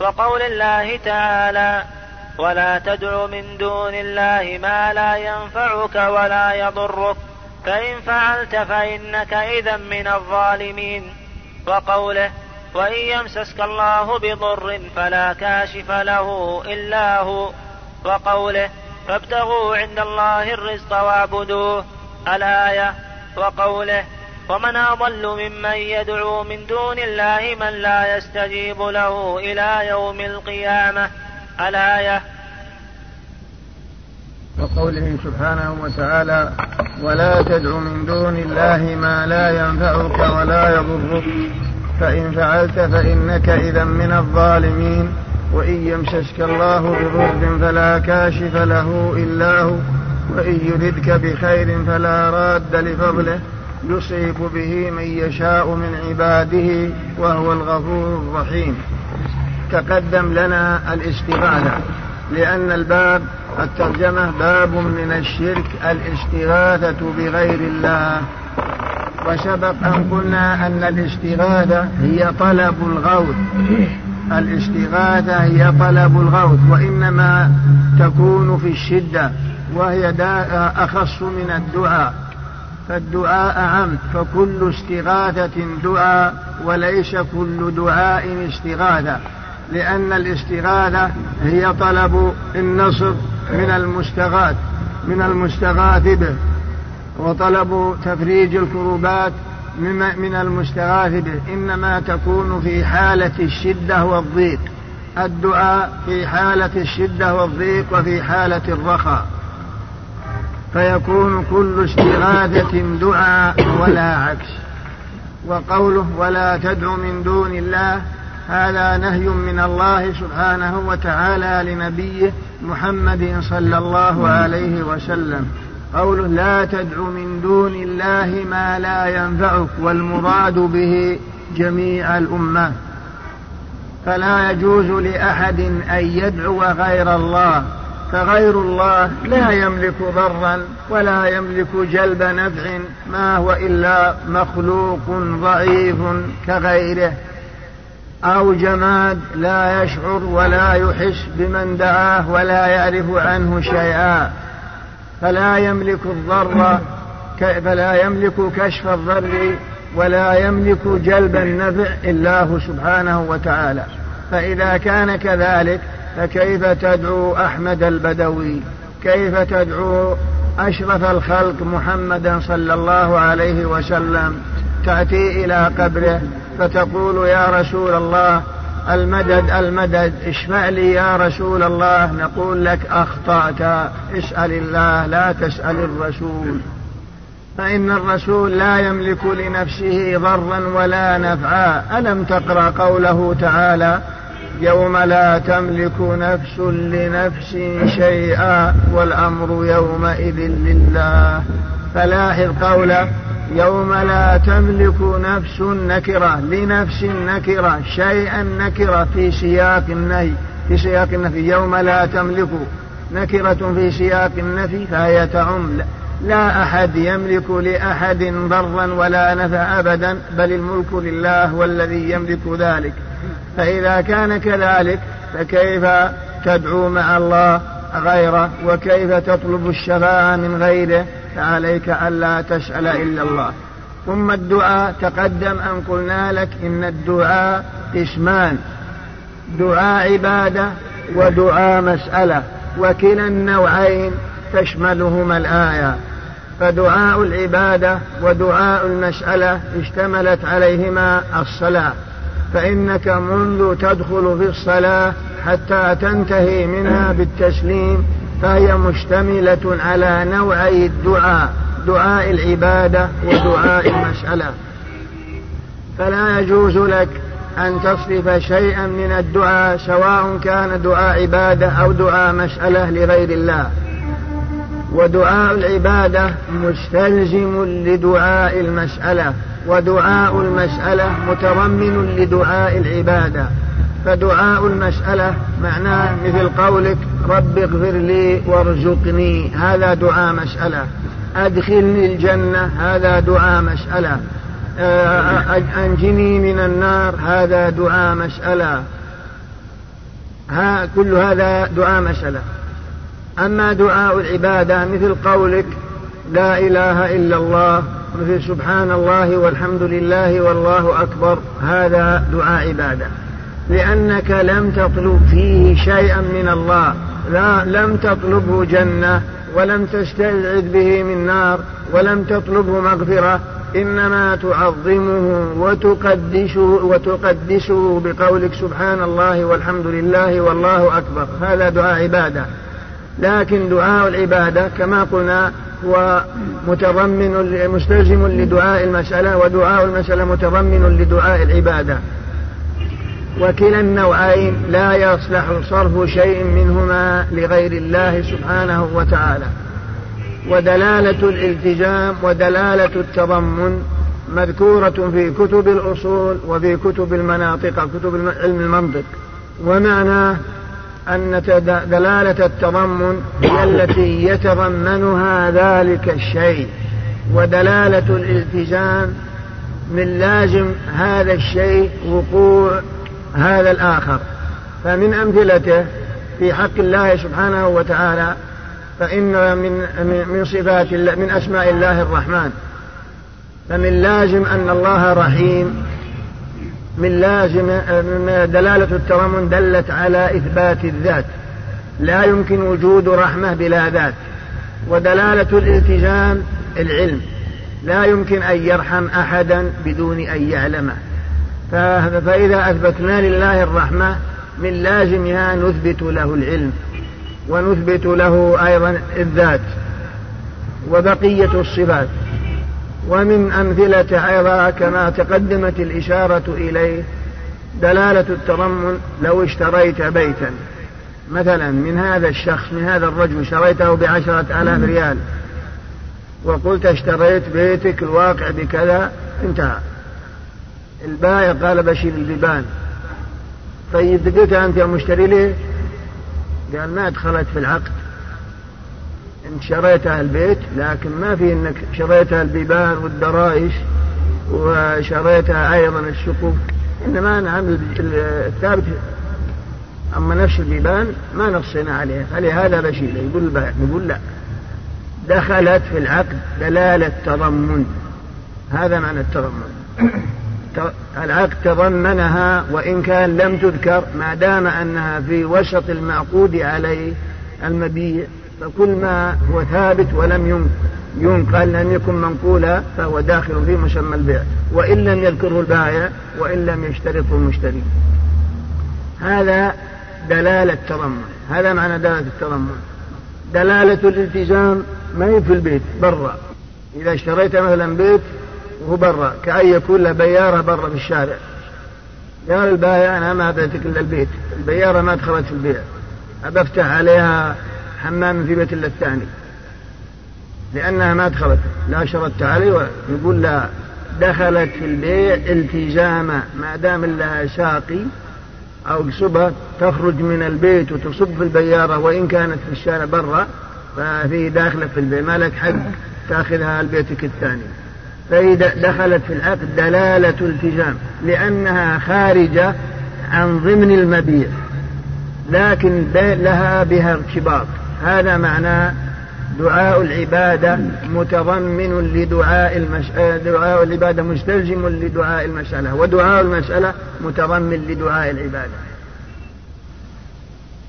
وقول الله تعالى ولا تدع من دون الله ما لا ينفعك ولا يضرك فإن فعلت فإنك إذا من الظالمين. وقوله وإن يمسسك الله بضر فلا كاشف له إلا هو. وقوله فابتغوا عند الله الرزق واعبدوه. الآية وقوله ومن أضل ممن يدعو من دون الله من لا يستجيب له إلى يوم القيامة. الآية وقوله سبحانه وتعالى ولا تدع من دون الله ما لا ينفعك ولا يضرك. فإن فعلت فإنك إذا من الظالمين. وإن يمسسك الله بضر فلا كاشف له إلا هو. وإن يردك بخير فلا راد لفضله. يصيب به من يشاء من عباده وهو الغفور الرحيم. تقدم لنا الاستغاثة لأن الباب الترجمة باب من الشرك الاستغاثة بغير الله. وسبق أن قلنا أن الاستغاثة هي طلب الغوث. الاستغاثة هي طلب الغوث وإنما تكون في الشدة وهي أخص من الدعاء. فالدعاء عم فكل استغاثة دعاء وليس كل دعاء استغاثة. لأن الاستغاثة هي طلب النصر من المستغاث من المستغاث به. وطلب تفريج الكروبات من المستغاث به إنما تكون في حالة الشدة والضيق. الدعاء في حالة الشدة والضيق وفي حالة الرخاء. فيكون كل استغاثة دعاء ولا عكس. وقوله ولا تدع من دون الله هذا نهي من الله سبحانه وتعالى لنبيه محمد صلى الله عليه وسلم. قوله لا تدع من دون الله ما لا ينفعك والمراد به جميع الأمة. فلا يجوز لأحد أن يدعو غير الله فغير الله لا يملك ضرا ولا يملك جلب نفع ما هو إلا مخلوق ضعيف كغيره. أو جماد لا يشعر ولا يحس بمن دعاه ولا يعرف عنه شيئا. فلا يملك الضر فلا يملك كشف الضر ولا يملك جلب النفع إلا هو سبحانه وتعالى. فإذا كان كذلك فكيف تدعو أحمد البدوي؟ كيف تدعو أشرف الخلق محمدا صلى الله عليه وسلم؟ تأتي إلى قبره فتقول يا رسول الله المدد المدد. اشفع لي يا رسول الله نقول لك أخطأت. اسأل الله لا تسأل الرسول. فإن الرسول لا يملك لنفسه ضرا ولا نفعا. ألم تقرأ قوله تعالى يوم لا تملك نفس لنفس شيئا والأمر يومئذ لله. فلاحظ قوله يوم لا تملك نفس نكرة لنفس نكرة شيئا نكرة في سياق النهي في سياق النفي. يوم لا تملك نكرة في سياق النفي فهي تعم. لا أحد يملك لأحد ضرا ولا نفع أبدا بل الملك لله والذي يملك ذلك. فإذا كان كذلك فكيف تدعو مع الله غيره؟ وكيف تطلب الشفاعة من غيره؟ فعليك ألا تسأل إلا الله. ثم الدعاء تقدم أن قلنا لك إن الدعاء اسمان دعاء عبادة ودعاء مسألة. وكلا النوعين تشملهما الآية. فدعاء العبادة ودعاء المسألة اشتملت عليهما الصلاة. فإنك منذ تدخل في الصلاة حتى تنتهي منها بالتسليم فهي مشتملة على نوعي الدعاء دعاء العبادة ودعاء المسألة. فلا يجوز لك أن تصرف شيئا من الدعاء سواء كان دعاء عبادة أو دعاء مسألة لغير الله. ودعاء العبادة مستلزم لدعاء المسألة ودعاء المسألة متضمن لدعاء العبادة. فدعاء المسألة معناه مثل قولك رب اغفر لي وارزقني. هذا دعاء مسألة. أدخلني الجنة هذا دعاء مسألة. أنجني من النار هذا دعاء مسألة. ها كل هذا دعاء مسألة. أما دعاء العبادة مثل قولك لا إله إلا الله. مثل سبحان الله والحمد لله والله أكبر. هذا دعاء عبادة. لأنك لم تطلب فيه شيئا من الله. لا لم تطلبه جنة ولم تستعذ به من نار ولم تطلبه مغفرة إنما تعظمه وتقدسه وتقدسه بقولك سبحان الله والحمد لله والله أكبر. هذا دعاء عبادة. لكن دعاء العبادة كما قلنا هو متضمن مستلزم لدعاء المسألة ودعاء المسألة متضمن لدعاء العبادة. وكلا النوعين لا يصلح صرف شيء منهما لغير الله سبحانه وتعالى. ودلالة الالتزام ودلالة التضمن مذكورة في كتب الأصول وفي كتب المناطق كتب علم المنطق. ومعناه أن دلالة التضمن هي التي يتضمنها ذلك الشيء. ودلالة الالتزام من لازم هذا الشيء وقوع هذا الآخر. فمن أمثلته في حق الله سبحانه وتعالى فإن من من صفات من أسماء الله الرحمن. فمن لازم أن الله رحيم. من لازم من دلالة التضمن دلت على إثبات الذات. لا يمكن وجود رحمة بلا ذات. ودلالة الالتزام العلم. لا يمكن أن يرحم أحدا بدون أن يعلمه. فإذا أثبتنا لله الرحمة من لازمها نثبت له العلم ونثبت له أيضا الذات وبقية الصفات ومن أمثلة أيضا كما تقدمت الإشارة إليه دلالة التضمن لو اشتريت بيتا. مثلا من هذا الشخص من هذا الرجل شريته بعشرة آلاف ريال وقلت اشتريت بيتك الواقع بكذا انتهى. البائع قال بشيل البيبان. طيب قلت أنت يا مشتري ليه قال ما دخلت في العقد. أنت شريتها البيت لكن ما في إنك شريتها البيبان والدرائش وشريتها أيضا السقوف إنما نعم الثابت. أما نفس البيبان ما نصينا عليها. فلهذا بشيله يقول البائع يقول لا. دخلت في العقد دلالة تضمن. هذا معنى التضمن. العقد تضمنها وإن كان لم تذكر ما دام أنها في وسط المعقود عليه المبيع فكل ما هو ثابت ولم ينقل لم يكن منقولا فهو داخل في مسمى البيع. وإن لم يذكره البائع وإن لم يشترطه المشتري. هذا دلالة تضمن هذا معنى دلالة التضمن. دلالة الالتزام ما هي في البيت برا. إذا اشتريت مثلا بيت برا كأن يكون له بيارة برا في الشارع. قال البائع أنا ما بعتك إلا البيت. البيارة ما دخلت في البيع. أبى أفتح عليها حمام في بيت إلا الثاني. لأنها ما دخلت. لا شرطت عليه يقول لا. دخلت في البيع التزاما. ما دام لها ساقي أو قصبة تخرج من البيت وتصب في البيارة وإن كانت في الشارع برا ففي داخلة في البيت ما لك حق تاخذها لبيتك الثاني. فإذا دخلت في العقد دلالة التزام لأنها خارجة عن ضمن المبيع لكن لها بها ارتباط. هذا معناه دعاء العبادة متضمن لدعاء المش... دعاء العبادة مستلزم لدعاء المسألة ودعاء المسألة متضمن لدعاء العبادة.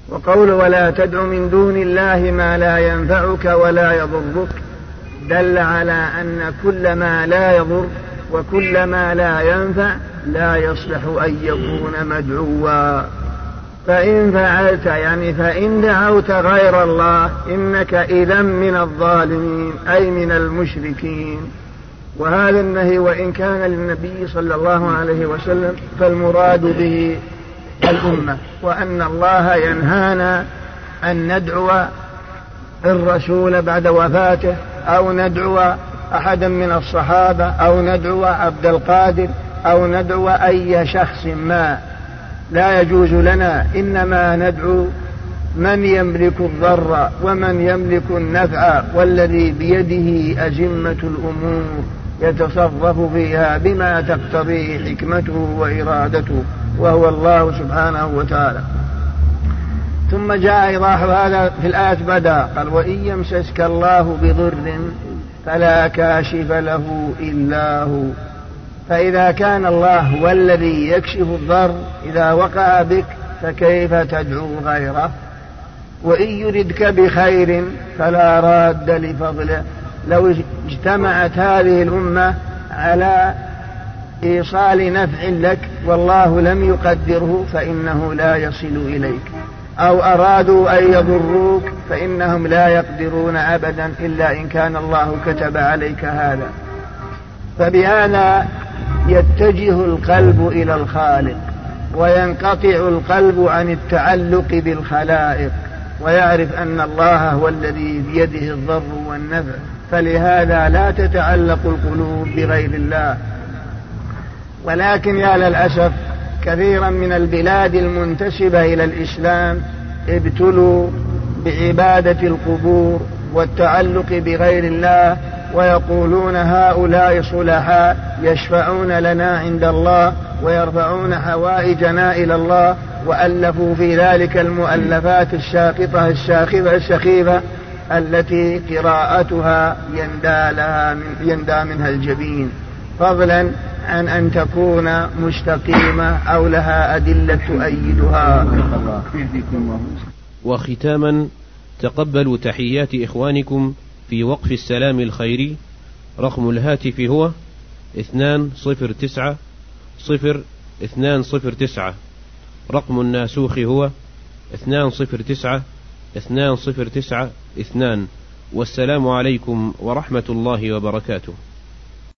وقول ولا تدع من دون الله ما لا ينفعك ولا يضرك. دل على أن كل ما لا يضر وكل ما لا ينفع لا يصلح أن يكون مدعوا. فإن فعلت يعني فإن دعوت غير الله إنك إذا من الظالمين أي من المشركين. وهذا النهي وإن كان للنبي صلى الله عليه وسلم فالمراد به الأمة وأن الله ينهانا أن ندعو الرسول بعد وفاته أو ندعو أحدا من الصحابة أو ندعو عبد القادر أو ندعو أي شخص ما. لا يجوز لنا إنما ندعو من يملك الضر ومن يملك النفع والذي بيده أزمة الأمور يتصرف فيها بما تقتضيه حكمته وإرادته وهو الله سبحانه وتعالى. ثم جاء إيضاح هذا في الآية بدأ. قال وإن يمسسك الله بضر فلا كاشف له إلا هو. فإذا كان الله هو الذي يكشف الضر إذا وقع بك فكيف تدعو غيره؟ وإن يردك بخير فلا راد لفضله. لو اجتمعت هذه الأمة على إيصال نفع لك والله لم يقدره فإنه لا يصل إليك. أو أرادوا أن يضروك فإنهم لا يقدرون أبدا إلا إن كان الله كتب عليك هذا. فبهذا يتجه القلب إلى الخالق وينقطع القلب عن التعلق بالخلائق ويعرف أن الله هو الذي بيده الضر والنفع. فلهذا لا تتعلق القلوب بغير الله. ولكن يا للأسف كثيرا من البلاد المنتسبة إلى الإسلام ابتلوا بعبادة القبور والتعلق بغير الله ويقولون هؤلاء صلحاء يشفعون لنا عند الله ويرفعون حوائجنا إلى الله وألفوا في ذلك المؤلفات الشاقطة الشاخبة السخيفة التي قراءتها يندى لها من يندى منها الجبين. فضلا عن أن تكون مستقيمة أو لها أدلة تؤيدها وختاما تقبلوا تحيات إخوانكم في وقف السلام الخيري رقم الهاتف هو اثنان صفر تسعة صفر اثنان صفر تسعة. رقم الناسوخ هو اثنان صفر تسعة اثنان صفر تسعة اثنان. والسلام عليكم ورحمة الله وبركاته.